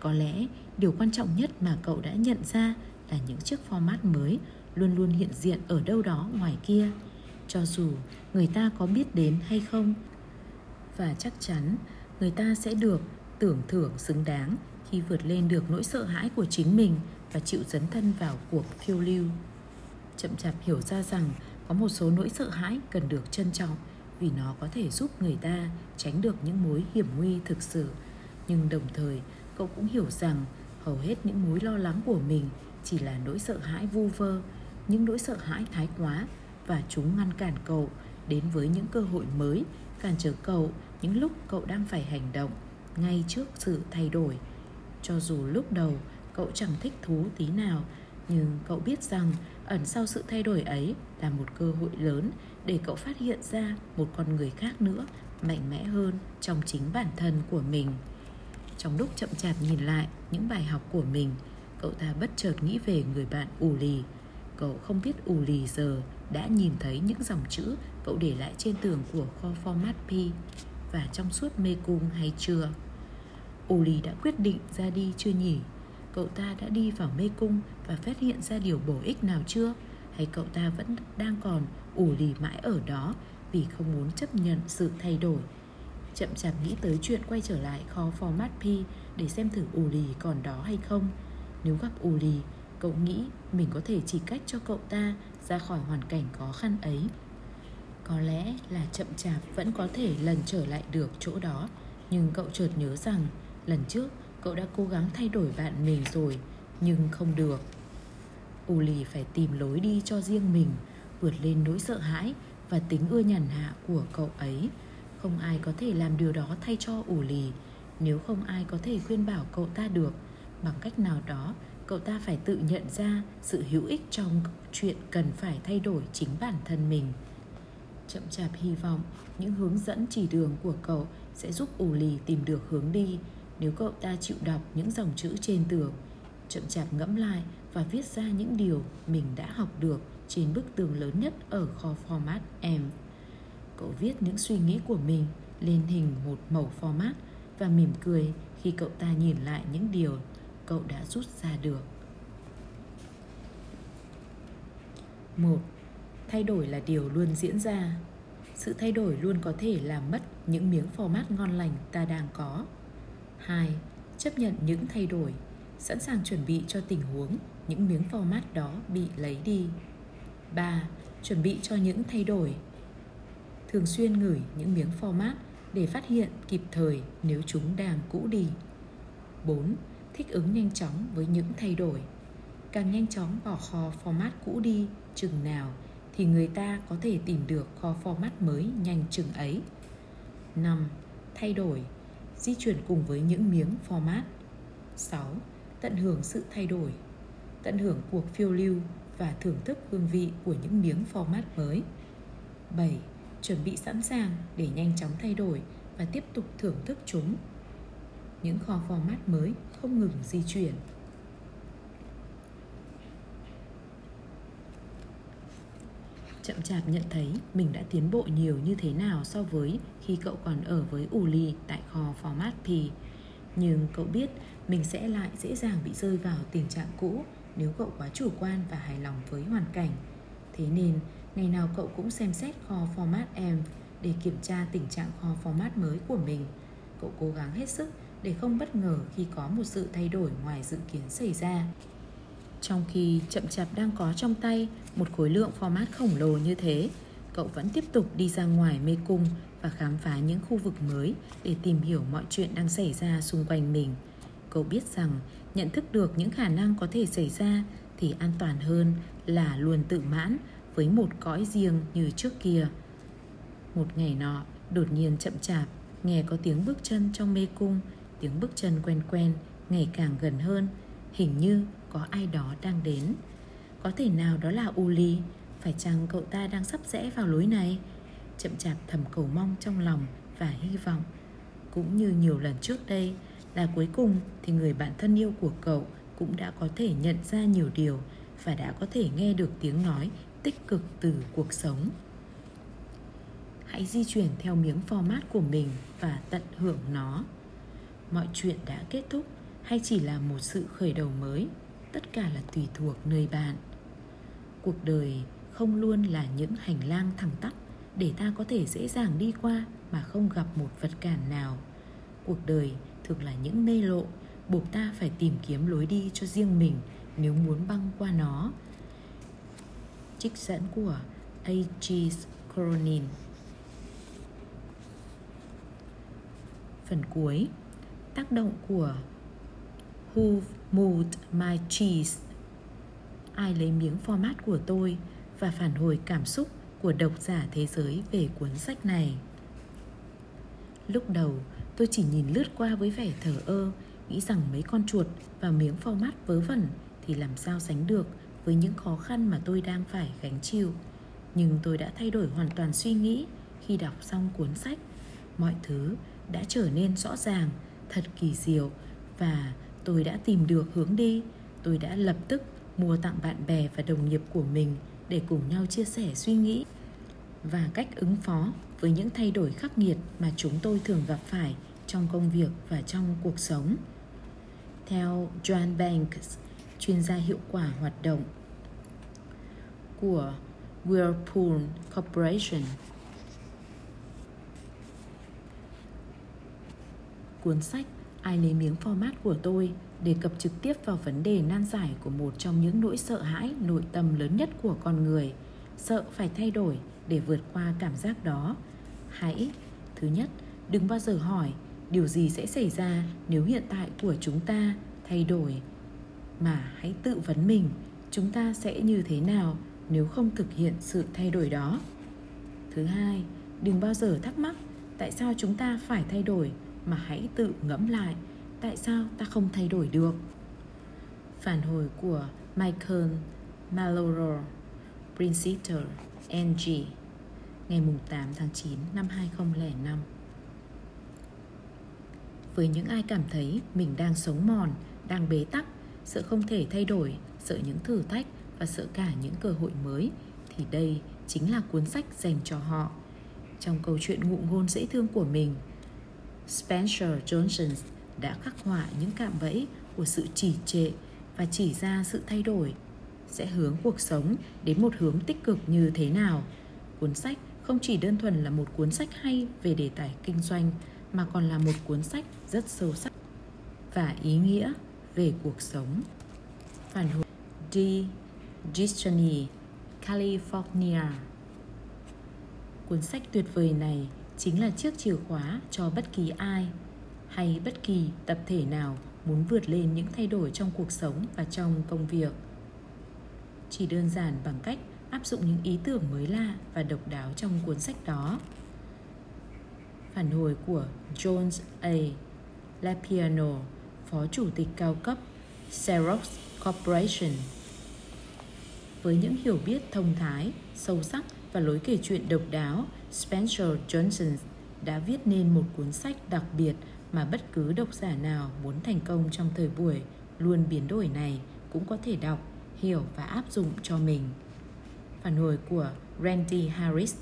Có lẽ điều quan trọng nhất mà cậu đã nhận ra là những chiếc format mới luôn luôn hiện diện ở đâu đó ngoài kia, cho dù người ta có biết đến hay không. Và chắc chắn người ta sẽ được tưởng thưởng xứng đáng khi vượt lên được nỗi sợ hãi của chính mình và chịu dấn thân vào cuộc phiêu lưu. Chậm chạp hiểu ra rằng có một số nỗi sợ hãi cần được trân trọng vì nó có thể giúp người ta tránh được những mối hiểm nguy thực sự. Nhưng đồng thời, cậu cũng hiểu rằng hầu hết những mối lo lắng của mình chỉ là nỗi sợ hãi vu vơ, những nỗi sợ hãi thái quá và chúng ngăn cản cậu. Đến với những cơ hội mới, cản trở cậu, những lúc cậu đang phải hành động, ngay trước sự thay đổi. Cho dù lúc đầu cậu chẳng thích thú tí nào, nhưng cậu biết rằng ẩn sau sự thay đổi ấy là một cơ hội lớn để cậu phát hiện ra một con người khác nữa, mạnh mẽ hơn trong chính bản thân của mình. Trong lúc chậm chạp nhìn lại những bài học của mình cậu ta bất chợt nghĩ về người bạn ù lì. Cậu không biết ù lì giờ đã nhìn thấy những dòng chữ cậu để lại trên tường của kho format P và trong suốt mê cung hay chưa. Ù lì đã quyết định ra đi chưa nhỉ? Cậu ta đã đi vào mê cung và phát hiện ra điều bổ ích nào chưa? Hay cậu ta vẫn đang còn ù lì mãi ở đó vì không muốn chấp nhận sự thay đổi? Chậm chạp nghĩ tới chuyện quay trở lại kho format P để xem thử ù lì còn đó hay không nếu gặp ù lì, cậu nghĩ mình có thể chỉ cách cho cậu ta ra khỏi hoàn cảnh khó khăn ấy. Có lẽ là chậm chạp vẫn có thể lần trở lại được chỗ đó, nhưng cậu chợt nhớ rằng lần trước cậu đã cố gắng thay đổi bạn mình rồi, nhưng không được. U lì phải tìm lối đi cho riêng mình, vượt lên nỗi sợ hãi và tính ưa nhàn hạ của cậu ấy. Không ai có thể làm điều đó thay cho ủ lì. Nếu không ai có thể khuyên bảo cậu ta được bằng cách nào đó, cậu ta phải tự nhận ra sự hữu ích trong chuyện cần phải thay đổi chính bản thân mình chậm chạp hy vọng, những hướng dẫn chỉ đường của cậu sẽ giúp ủ lì tìm được hướng đi nếu cậu ta chịu đọc những dòng chữ trên tường, chậm chạp ngẫm lại và viết ra những điều mình đã học được trên bức tường lớn nhất ở kho format M. Cậu viết những suy nghĩ của mình lên hình một mẩu format và mỉm cười khi cậu ta nhìn lại những điều cậu đã rút ra được. một, Thay đổi là điều luôn diễn ra. Sự thay đổi luôn có thể làm mất những miếng format ngon lành ta đang có. 2. Chấp nhận những thay đổi. sẵn sàng chuẩn bị cho tình huống, những miếng format đó bị lấy đi. 3. Chuẩn bị cho những thay đổi. Thường xuyên ngửi những miếng format để phát hiện kịp thời nếu chúng đang cũ đi. 4. Thích ứng nhanh chóng với những thay đổi. Càng nhanh chóng bỏ kho format cũ đi chừng nào thì người ta có thể tìm được kho format mới nhanh chừng ấy. 5. Thay đổi, di chuyển cùng với những miếng format. 6. Tận hưởng sự thay đổi, tận hưởng cuộc phiêu lưu và thưởng thức hương vị của những miếng format mới. 7. Chuẩn bị sẵn sàng để nhanh chóng thay đổi và tiếp tục thưởng thức chúng. Những kho format mới không ngừng di chuyển. Chậm chạp nhận thấy mình đã tiến bộ nhiều như thế nào so với khi cậu còn ở với Uli tại kho format P. Nhưng cậu biết mình sẽ lại dễ dàng bị rơi vào tình trạng cũ nếu cậu quá chủ quan và hài lòng với hoàn cảnh. Thế nên, ngày nào cậu cũng xem xét kho format M để kiểm tra tình trạng kho format mới của mình. Cậu cố gắng hết sức để không bất ngờ khi có một sự thay đổi ngoài dự kiến xảy ra. Trong khi chậm chạp đang có trong tay một khối lượng format khổng lồ như thế, cậu vẫn tiếp tục đi ra ngoài mê cung và khám phá những khu vực mới để tìm hiểu mọi chuyện đang xảy ra xung quanh mình. Cậu biết rằng nhận thức được những khả năng có thể xảy ra thì an toàn hơn là luôn tự mãn với một cõi riêng như trước kia. Một ngày nọ, đột nhiên chậm chạp, nghe có tiếng bước chân trong mê cung, tiếng bước chân quen quen, ngày càng gần hơn, hình như có ai đó đang đến. Có thể nào đó là Uli, phải chăng cậu ta đang sắp rẽ vào lối này? Chậm chạp thầm cầu mong trong lòng và hy vọng. Cũng như nhiều lần trước đây, là cuối cùng thì người bạn thân yêu của cậu cũng đã có thể nhận ra nhiều điều và đã có thể nghe được tiếng nói tích cực từ cuộc sống hãy di chuyển theo miếng format của mình và tận hưởng nó mọi chuyện đã kết thúc hay chỉ là một sự khởi đầu mới? Tất cả là tùy thuộc nơi bạn. Cuộc đời không luôn là những hành lang thẳng tắp để ta có thể dễ dàng đi qua mà không gặp một vật cản nào. Cuộc đời thường là những mê lộ, buộc ta phải tìm kiếm lối đi cho riêng mình nếu muốn băng qua nó. Trích dẫn của A.G. Cronin Phần cuối. Tác động của Who moved my cheese Ai lấy miếng format của tôi và phản hồi cảm xúc của độc giả thế giới về cuốn sách này. Lúc đầu, tôi chỉ nhìn lướt qua với vẻ thờ ơ, nghĩ rằng mấy con chuột và miếng format vớ vẩn thì làm sao sánh được với những khó khăn mà tôi đang phải gánh chịu. Nhưng tôi đã thay đổi hoàn toàn suy nghĩ khi đọc xong cuốn sách. Mọi thứ đã trở nên rõ ràng, thật kỳ diệu và tôi đã tìm được hướng đi. Tôi đã lập tức mua tặng bạn bè và đồng nghiệp của mình để cùng nhau chia sẻ suy nghĩ và cách ứng phó với những thay đổi khắc nghiệt mà chúng tôi thường gặp phải trong công việc và trong cuộc sống. Theo John Banks, chuyên gia hiệu quả hoạt động của Whirlpool Corporation. Cuốn sách Ai lấy miếng format của tôi đề cập trực tiếp vào vấn đề nan giải của một trong những nỗi sợ hãi nội tâm lớn nhất của con người, sợ phải thay đổi để vượt qua cảm giác đó. Hãy, thứ nhất, đừng bao giờ hỏi điều gì sẽ xảy ra nếu hiện tại của chúng ta thay đổi mà hãy tự vấn mình chúng ta sẽ như thế nào nếu không thực hiện sự thay đổi đó thứ hai đừng bao giờ thắc mắc tại sao chúng ta phải thay đổi mà hãy tự ngẫm lại tại sao ta không thay đổi được phản hồi của michael maloro Princitor NG ngày 8 tháng 9 năm 2005 với những ai cảm thấy mình đang sống mòn, đang bế tắc, sợ không thể thay đổi, sợ những thử thách và sợ cả những cơ hội mới thì đây chính là cuốn sách dành cho họ. Trong câu chuyện ngụ ngôn dễ thương của mình, Spencer Johnson đã khắc họa những cạm bẫy của sự trì trệ và chỉ ra sự thay đổi sẽ hướng cuộc sống đến một hướng tích cực như thế nào. Cuốn sách không chỉ đơn thuần là một cuốn sách hay về đề tài kinh doanh mà còn là một cuốn sách rất sâu sắc và ý nghĩa về cuộc sống. Phản hồi D. Gistony, California Cuốn sách tuyệt vời này chính là chiếc chìa khóa cho bất kỳ ai hay bất kỳ tập thể nào muốn vượt lên những thay đổi trong cuộc sống và trong công việc. Chỉ đơn giản bằng cách áp dụng những ý tưởng mới lạ và độc đáo trong cuốn sách đó. Phản hồi của Jones A. Lapiano, Phó Chủ tịch cao cấp Xerox Corporation. Với những hiểu biết thông thái, sâu sắc và lối kể chuyện độc đáo, Spencer Johnson đã viết nên một cuốn sách đặc biệt mà bất cứ độc giả nào muốn thành công trong thời buổi luôn biến đổi này cũng có thể đọc, hiểu và áp dụng cho mình. Phản hồi của Randy Harris,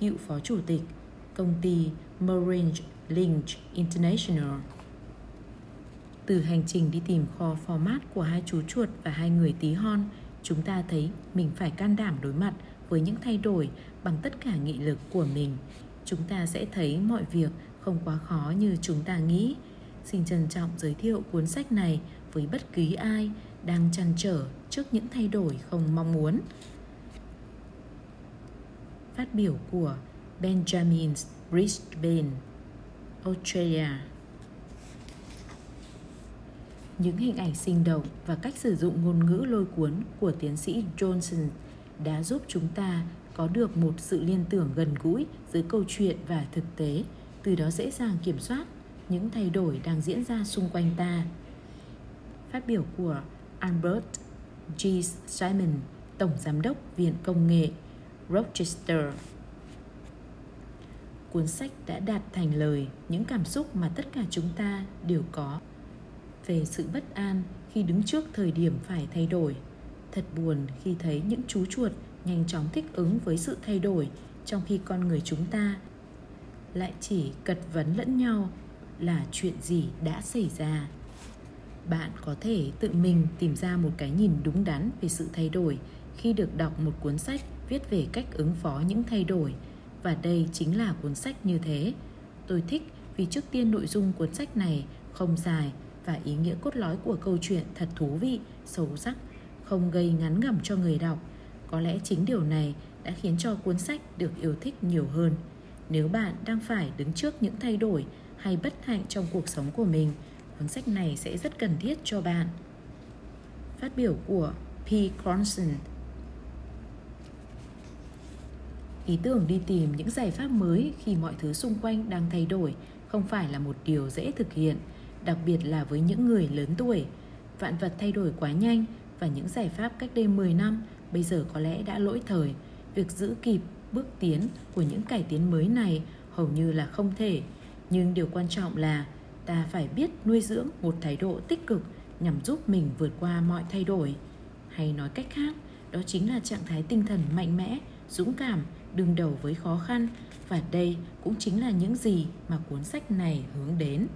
cựu phó chủ tịch công ty Merrill Lynch International. Từ hành trình đi tìm kho format của hai chú chuột và hai người tí hon, chúng ta thấy mình phải can đảm đối mặt với những thay đổi bằng tất cả nghị lực của mình. Chúng ta sẽ thấy mọi việc không quá khó như chúng ta nghĩ. Xin trân trọng giới thiệu cuốn sách này với bất kỳ ai đang chăn trở trước những thay đổi không mong muốn. Phát biểu của Benjamin Brisbane, Australia những hình ảnh sinh động và cách sử dụng ngôn ngữ lôi cuốn của tiến sĩ Johnson đã giúp chúng ta có được một sự liên tưởng gần gũi giữa câu chuyện và thực tế, từ đó dễ dàng kiểm soát những thay đổi đang diễn ra xung quanh ta. Phát biểu của Albert G. Simon, Tổng Giám đốc Viện Công nghệ Rochester Cuốn sách đã đạt thành lời những cảm xúc mà tất cả chúng ta đều có về sự bất an khi đứng trước thời điểm phải thay đổi. Thật buồn khi thấy những chú chuột nhanh chóng thích ứng với sự thay đổi trong khi con người chúng ta lại chỉ cật vấn lẫn nhau là chuyện gì đã xảy ra. Bạn có thể tự mình tìm ra một cái nhìn đúng đắn về sự thay đổi khi được đọc một cuốn sách viết về cách ứng phó những thay đổi và đây chính là cuốn sách như thế. Tôi thích vì trước tiên nội dung cuốn sách này không dài và ý nghĩa cốt lõi của câu chuyện thật thú vị, sâu sắc, không gây ngắn ngẩm cho người đọc. Có lẽ chính điều này đã khiến cho cuốn sách được yêu thích nhiều hơn. Nếu bạn đang phải đứng trước những thay đổi hay bất hạnh trong cuộc sống của mình, cuốn sách này sẽ rất cần thiết cho bạn. Phát biểu của P. Cronson Ý tưởng đi tìm những giải pháp mới khi mọi thứ xung quanh đang thay đổi không phải là một điều dễ thực hiện – đặc biệt là với những người lớn tuổi. Vạn vật thay đổi quá nhanh và những giải pháp cách đây 10 năm bây giờ có lẽ đã lỗi thời. Việc giữ kịp bước tiến của những cải tiến mới này hầu như là không thể. Nhưng điều quan trọng là ta phải biết nuôi dưỡng một thái độ tích cực nhằm giúp mình vượt qua mọi thay đổi. Hay nói cách khác, đó chính là trạng thái tinh thần mạnh mẽ, dũng cảm, đương đầu với khó khăn và đây cũng chính là những gì mà cuốn sách này hướng đến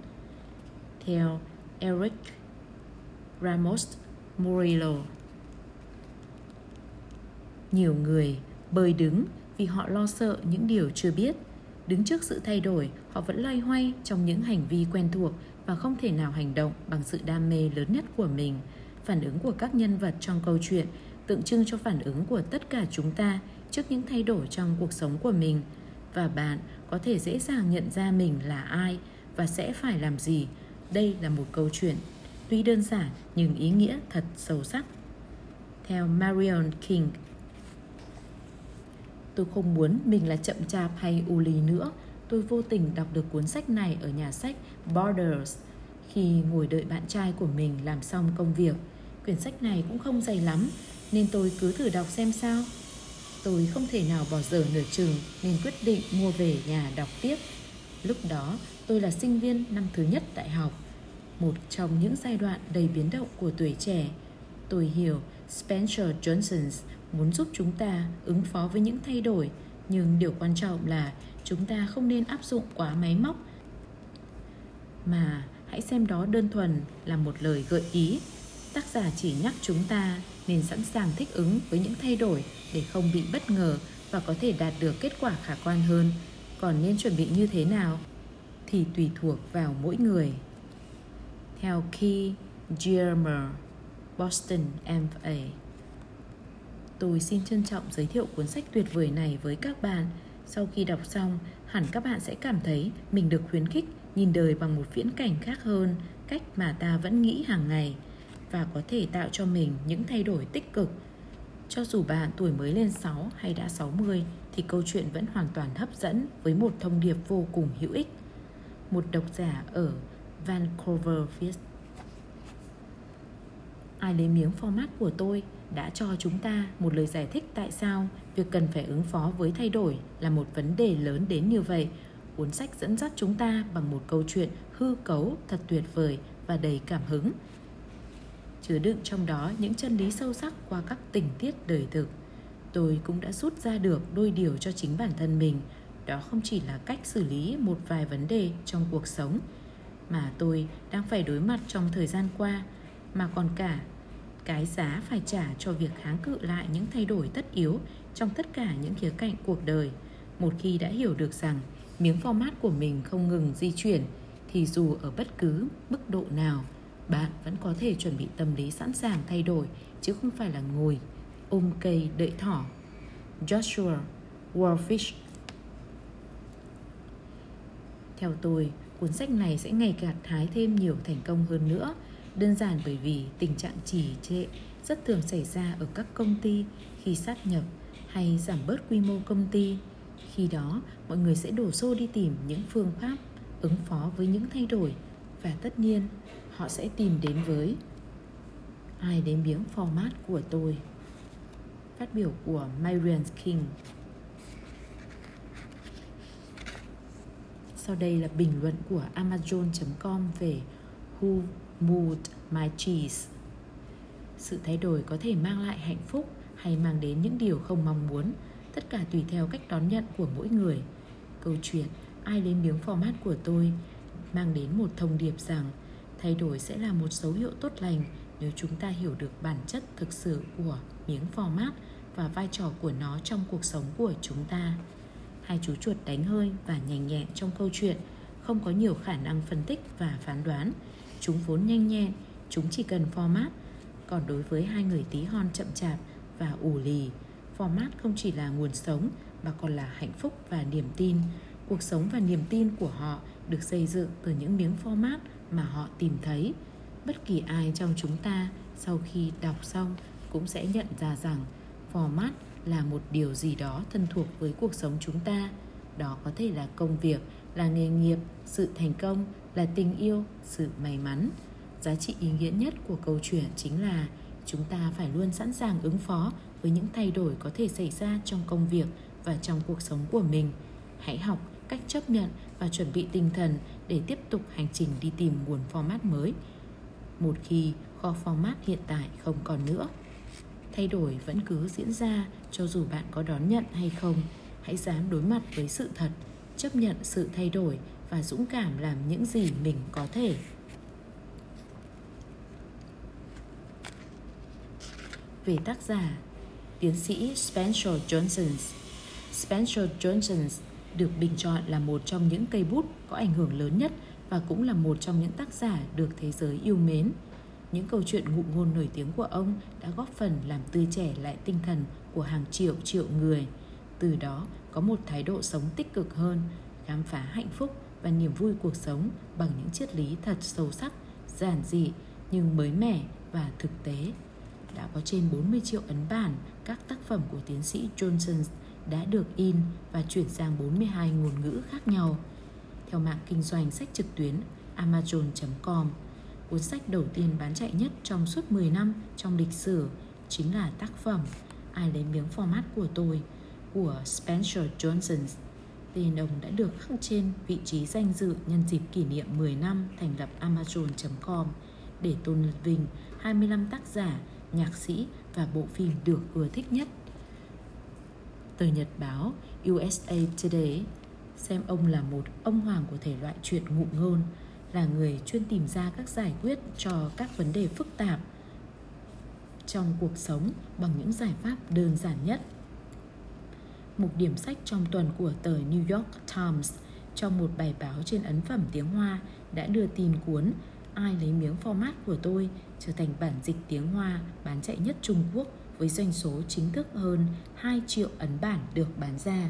theo Eric Ramos Murillo. Nhiều người bơi đứng vì họ lo sợ những điều chưa biết. Đứng trước sự thay đổi, họ vẫn loay hoay trong những hành vi quen thuộc và không thể nào hành động bằng sự đam mê lớn nhất của mình. Phản ứng của các nhân vật trong câu chuyện tượng trưng cho phản ứng của tất cả chúng ta trước những thay đổi trong cuộc sống của mình và bạn có thể dễ dàng nhận ra mình là ai và sẽ phải làm gì đây là một câu chuyện tuy đơn giản nhưng ý nghĩa thật sâu sắc. Theo Marion King, tôi không muốn mình là chậm chạp hay u lì nữa. Tôi vô tình đọc được cuốn sách này ở nhà sách Borders khi ngồi đợi bạn trai của mình làm xong công việc. Quyển sách này cũng không dày lắm, nên tôi cứ thử đọc xem sao. Tôi không thể nào bỏ dở nửa chừng, nên quyết định mua về nhà đọc tiếp. Lúc đó, tôi là sinh viên năm thứ nhất đại học, một trong những giai đoạn đầy biến động của tuổi trẻ. Tôi hiểu Spencer Johnson muốn giúp chúng ta ứng phó với những thay đổi, nhưng điều quan trọng là chúng ta không nên áp dụng quá máy móc mà hãy xem đó đơn thuần là một lời gợi ý. Tác giả chỉ nhắc chúng ta nên sẵn sàng thích ứng với những thay đổi để không bị bất ngờ và có thể đạt được kết quả khả quan hơn. Còn nên chuẩn bị như thế nào thì tùy thuộc vào mỗi người theo Key Gilmer, Boston MA. Tôi xin trân trọng giới thiệu cuốn sách tuyệt vời này với các bạn. Sau khi đọc xong, hẳn các bạn sẽ cảm thấy mình được khuyến khích nhìn đời bằng một viễn cảnh khác hơn cách mà ta vẫn nghĩ hàng ngày và có thể tạo cho mình những thay đổi tích cực. Cho dù bạn tuổi mới lên 6 hay đã 60 thì câu chuyện vẫn hoàn toàn hấp dẫn với một thông điệp vô cùng hữu ích. Một độc giả ở Vancouver viết Ai lấy miếng format của tôi đã cho chúng ta một lời giải thích tại sao việc cần phải ứng phó với thay đổi là một vấn đề lớn đến như vậy. Cuốn sách dẫn dắt chúng ta bằng một câu chuyện hư cấu thật tuyệt vời và đầy cảm hứng. Chứa đựng trong đó những chân lý sâu sắc qua các tình tiết đời thực. Tôi cũng đã rút ra được đôi điều cho chính bản thân mình. Đó không chỉ là cách xử lý một vài vấn đề trong cuộc sống mà tôi đang phải đối mặt trong thời gian qua, mà còn cả cái giá phải trả cho việc kháng cự lại những thay đổi tất yếu trong tất cả những khía cạnh cuộc đời. Một khi đã hiểu được rằng miếng format của mình không ngừng di chuyển thì dù ở bất cứ mức độ nào bạn vẫn có thể chuẩn bị tâm lý sẵn sàng thay đổi chứ không phải là ngồi ôm cây đợi thỏ. Joshua Warfish. Theo tôi, cuốn sách này sẽ ngày càng hái thêm nhiều thành công hơn nữa Đơn giản bởi vì tình trạng trì trệ rất thường xảy ra ở các công ty khi sát nhập hay giảm bớt quy mô công ty. Khi đó, mọi người sẽ đổ xô đi tìm những phương pháp ứng phó với những thay đổi và tất nhiên họ sẽ tìm đến với ai đến miếng format của tôi. Phát biểu của Marian King Sau đây là bình luận của Amazon.com về Who Mood, My Cheese. Sự thay đổi có thể mang lại hạnh phúc hay mang đến những điều không mong muốn. Tất cả tùy theo cách đón nhận của mỗi người. Câu chuyện, Ai đến miếng format của tôi, mang đến một thông điệp rằng, thay đổi sẽ là một dấu hiệu tốt lành nếu chúng ta hiểu được bản chất thực sự của miếng format và vai trò của nó trong cuộc sống của chúng ta. Hai chú chuột đánh hơi và nhanh nhẹn trong câu chuyện, không có nhiều khả năng phân tích và phán đoán. Chúng vốn nhanh nhẹn, chúng chỉ cần format. Còn đối với hai người tí hon chậm chạp và ủ lì, format không chỉ là nguồn sống mà còn là hạnh phúc và niềm tin. Cuộc sống và niềm tin của họ được xây dựng từ những miếng format mà họ tìm thấy. Bất kỳ ai trong chúng ta sau khi đọc xong cũng sẽ nhận ra rằng format là một điều gì đó thân thuộc với cuộc sống chúng ta. Đó có thể là công việc, là nghề nghiệp, sự thành công, là tình yêu, sự may mắn. Giá trị ý nghĩa nhất của câu chuyện chính là chúng ta phải luôn sẵn sàng ứng phó với những thay đổi có thể xảy ra trong công việc và trong cuộc sống của mình. Hãy học cách chấp nhận và chuẩn bị tinh thần để tiếp tục hành trình đi tìm nguồn format mới. Một khi kho format hiện tại không còn nữa, thay đổi vẫn cứ diễn ra cho dù bạn có đón nhận hay không. Hãy dám đối mặt với sự thật, chấp nhận sự thay đổi và dũng cảm làm những gì mình có thể về tác giả tiến sĩ Spencer Johnson Spencer Johnson được bình chọn là một trong những cây bút có ảnh hưởng lớn nhất và cũng là một trong những tác giả được thế giới yêu mến. Những câu chuyện ngụ ngôn nổi tiếng của ông đã góp phần làm tươi trẻ lại tinh thần của hàng triệu triệu người. Từ đó có một thái độ sống tích cực hơn, khám phá hạnh phúc và niềm vui cuộc sống bằng những triết lý thật sâu sắc, giản dị nhưng mới mẻ và thực tế. Đã có trên 40 triệu ấn bản, các tác phẩm của tiến sĩ Johnson đã được in và chuyển sang 42 ngôn ngữ khác nhau. Theo mạng kinh doanh sách trực tuyến amazon.com, cuốn sách đầu tiên bán chạy nhất trong suốt 10 năm trong lịch sử chính là tác phẩm Ai lấy miếng format của tôi của Spencer Johnson Tên ông đã được khắc trên vị trí danh dự nhân dịp kỷ niệm 10 năm thành lập Amazon.com để tôn vinh 25 tác giả, nhạc sĩ và bộ phim được ưa thích nhất. Tờ Nhật báo USA Today xem ông là một ông hoàng của thể loại truyện ngụ ngôn, là người chuyên tìm ra các giải quyết cho các vấn đề phức tạp trong cuộc sống bằng những giải pháp đơn giản nhất mục điểm sách trong tuần của tờ New York Times trong một bài báo trên ấn phẩm tiếng Hoa đã đưa tin cuốn ai lấy miếng format của tôi trở thành bản dịch tiếng Hoa bán chạy nhất Trung Quốc với doanh số chính thức hơn 2 triệu ấn bản được bán ra.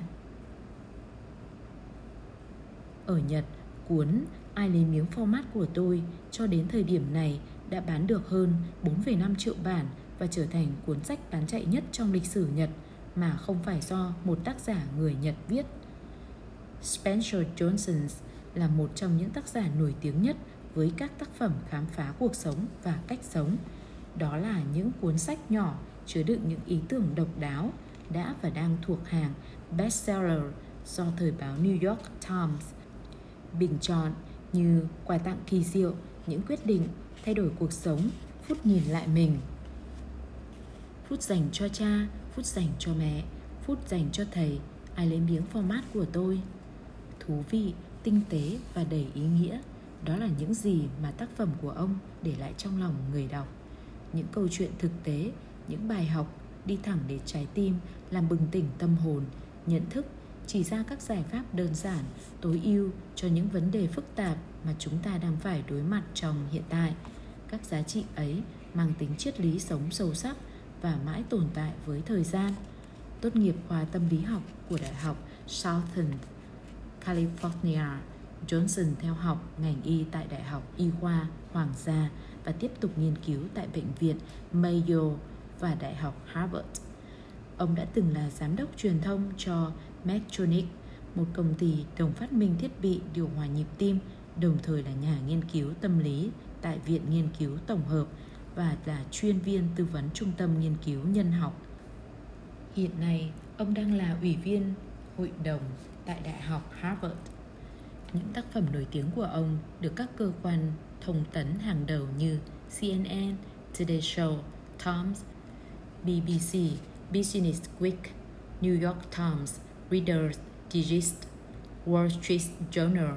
Ở Nhật, cuốn Ai lấy miếng format của tôi cho đến thời điểm này đã bán được hơn 4,5 triệu bản và trở thành cuốn sách bán chạy nhất trong lịch sử Nhật mà không phải do một tác giả người Nhật viết. Spencer Johnson là một trong những tác giả nổi tiếng nhất với các tác phẩm khám phá cuộc sống và cách sống. Đó là những cuốn sách nhỏ chứa đựng những ý tưởng độc đáo đã và đang thuộc hàng bestseller do thời báo New York Times bình chọn như quà tặng kỳ diệu, những quyết định, thay đổi cuộc sống, phút nhìn lại mình. Phút dành cho cha, phút dành cho mẹ, phút dành cho thầy, ai lấy miếng format của tôi. Thú vị, tinh tế và đầy ý nghĩa, đó là những gì mà tác phẩm của ông để lại trong lòng người đọc. Những câu chuyện thực tế, những bài học đi thẳng đến trái tim làm bừng tỉnh tâm hồn, nhận thức chỉ ra các giải pháp đơn giản, tối ưu cho những vấn đề phức tạp mà chúng ta đang phải đối mặt trong hiện tại. Các giá trị ấy mang tính triết lý sống sâu sắc và mãi tồn tại với thời gian. Tốt nghiệp khoa tâm lý học của Đại học Southern California, Johnson theo học ngành y tại Đại học Y khoa Hoàng gia và tiếp tục nghiên cứu tại Bệnh viện Mayo và Đại học Harvard. Ông đã từng là giám đốc truyền thông cho Medtronic, một công ty đồng phát minh thiết bị điều hòa nhịp tim, đồng thời là nhà nghiên cứu tâm lý tại Viện Nghiên cứu Tổng hợp và là chuyên viên tư vấn Trung tâm Nghiên cứu Nhân học. Hiện nay, ông đang là ủy viên hội đồng tại Đại học Harvard. Những tác phẩm nổi tiếng của ông được các cơ quan thông tấn hàng đầu như CNN, Today Show, Times, BBC, Business Week, New York Times Reader's Digest, Wall Street Journal,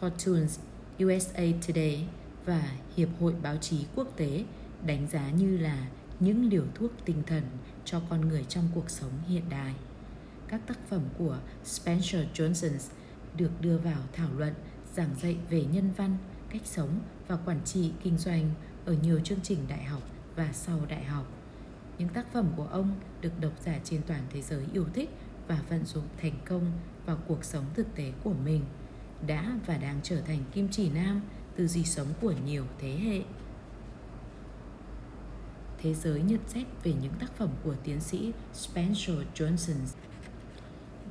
Fortunes, USA Today và Hiệp hội Báo chí Quốc tế đánh giá như là những liều thuốc tinh thần cho con người trong cuộc sống hiện đại. Các tác phẩm của Spencer Johnson được đưa vào thảo luận giảng dạy về nhân văn, cách sống và quản trị kinh doanh ở nhiều chương trình đại học và sau đại học. Những tác phẩm của ông được độc giả trên toàn thế giới yêu thích và vận dụng thành công vào cuộc sống thực tế của mình đã và đang trở thành kim chỉ nam tư duy sống của nhiều thế hệ thế giới nhận xét về những tác phẩm của tiến sĩ Spencer Johnson.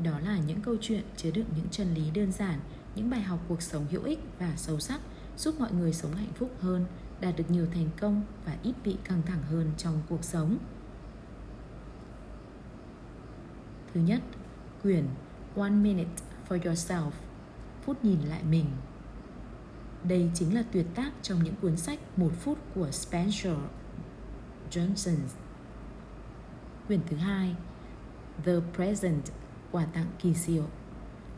Đó là những câu chuyện chứa đựng những chân lý đơn giản, những bài học cuộc sống hữu ích và sâu sắc, giúp mọi người sống hạnh phúc hơn, đạt được nhiều thành công và ít bị căng thẳng hơn trong cuộc sống. Thứ nhất, quyển One Minute for Yourself, phút nhìn lại mình. Đây chính là tuyệt tác trong những cuốn sách Một phút của Spencer Johnson. Quyển thứ hai, The Present, quà tặng kỳ diệu.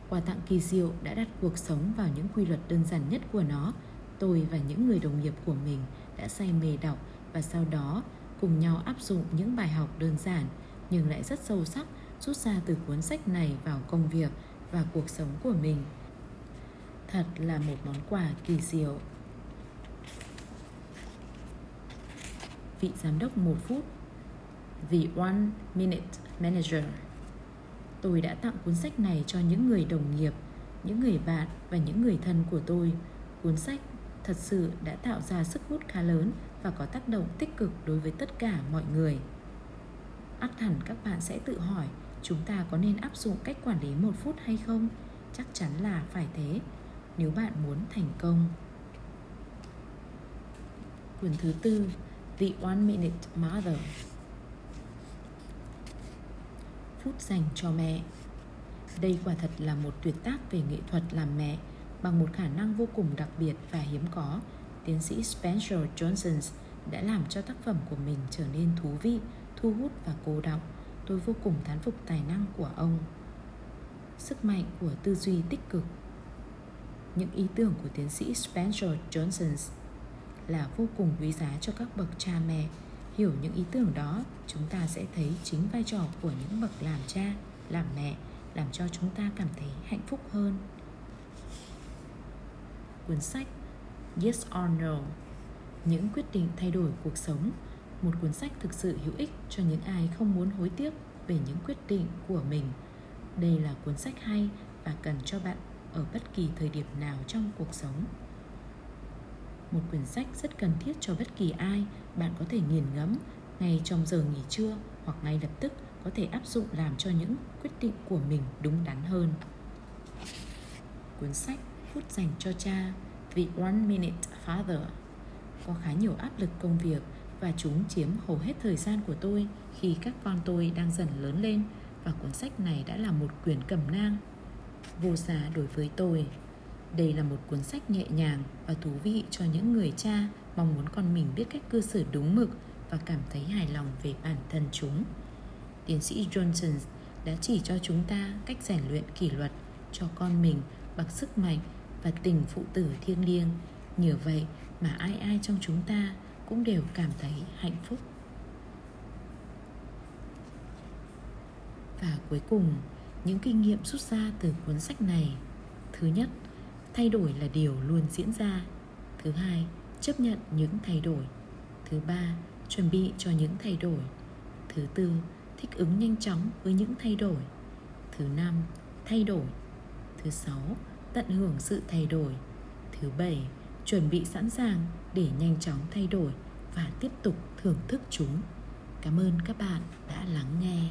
Quà tặng kỳ diệu đã đặt cuộc sống vào những quy luật đơn giản nhất của nó. Tôi và những người đồng nghiệp của mình đã say mê đọc và sau đó cùng nhau áp dụng những bài học đơn giản nhưng lại rất sâu sắc rút ra từ cuốn sách này vào công việc và cuộc sống của mình thật là một món quà kỳ diệu vị giám đốc một phút The One Minute Manager Tôi đã tặng cuốn sách này cho những người đồng nghiệp, những người bạn và những người thân của tôi. Cuốn sách thật sự đã tạo ra sức hút khá lớn và có tác động tích cực đối với tất cả mọi người. Ắt hẳn các bạn sẽ tự hỏi chúng ta có nên áp dụng cách quản lý một phút hay không chắc chắn là phải thế nếu bạn muốn thành công quyển thứ tư The One Minute Mother. Phút dành cho mẹ. Đây quả thật là một tuyệt tác về nghệ thuật làm mẹ bằng một khả năng vô cùng đặc biệt và hiếm có. Tiến sĩ Spencer Johnson đã làm cho tác phẩm của mình trở nên thú vị, thu hút và cô đọng. Tôi vô cùng thán phục tài năng của ông. Sức mạnh của tư duy tích cực. Những ý tưởng của tiến sĩ Spencer Johnson là vô cùng quý giá cho các bậc cha mẹ. Hiểu những ý tưởng đó, chúng ta sẽ thấy chính vai trò của những bậc làm cha, làm mẹ, làm cho chúng ta cảm thấy hạnh phúc hơn. Cuốn sách Yes or No, Những quyết định thay đổi cuộc sống. Một cuốn sách thực sự hữu ích cho những ai không muốn hối tiếc về những quyết định của mình. Đây là cuốn sách hay và cần cho bạn ở bất kỳ thời điểm nào trong cuộc sống một quyển sách rất cần thiết cho bất kỳ ai, bạn có thể nghiền ngẫm ngay trong giờ nghỉ trưa hoặc ngay lập tức có thể áp dụng làm cho những quyết định của mình đúng đắn hơn. Cuốn sách phút dành cho cha, The One Minute Father. Có khá nhiều áp lực công việc và chúng chiếm hầu hết thời gian của tôi khi các con tôi đang dần lớn lên và cuốn sách này đã là một quyển cẩm nang vô giá đối với tôi đây là một cuốn sách nhẹ nhàng và thú vị cho những người cha mong muốn con mình biết cách cư xử đúng mực và cảm thấy hài lòng về bản thân chúng. Tiến sĩ Johnson đã chỉ cho chúng ta cách rèn luyện kỷ luật cho con mình bằng sức mạnh và tình phụ tử thiêng liêng. Nhờ vậy mà ai ai trong chúng ta cũng đều cảm thấy hạnh phúc. Và cuối cùng, những kinh nghiệm rút ra từ cuốn sách này. Thứ nhất, thay đổi là điều luôn diễn ra. Thứ hai, chấp nhận những thay đổi. Thứ ba, chuẩn bị cho những thay đổi. Thứ tư, thích ứng nhanh chóng với những thay đổi. Thứ năm, thay đổi. Thứ sáu, tận hưởng sự thay đổi. Thứ bảy, chuẩn bị sẵn sàng để nhanh chóng thay đổi và tiếp tục thưởng thức chúng. Cảm ơn các bạn đã lắng nghe.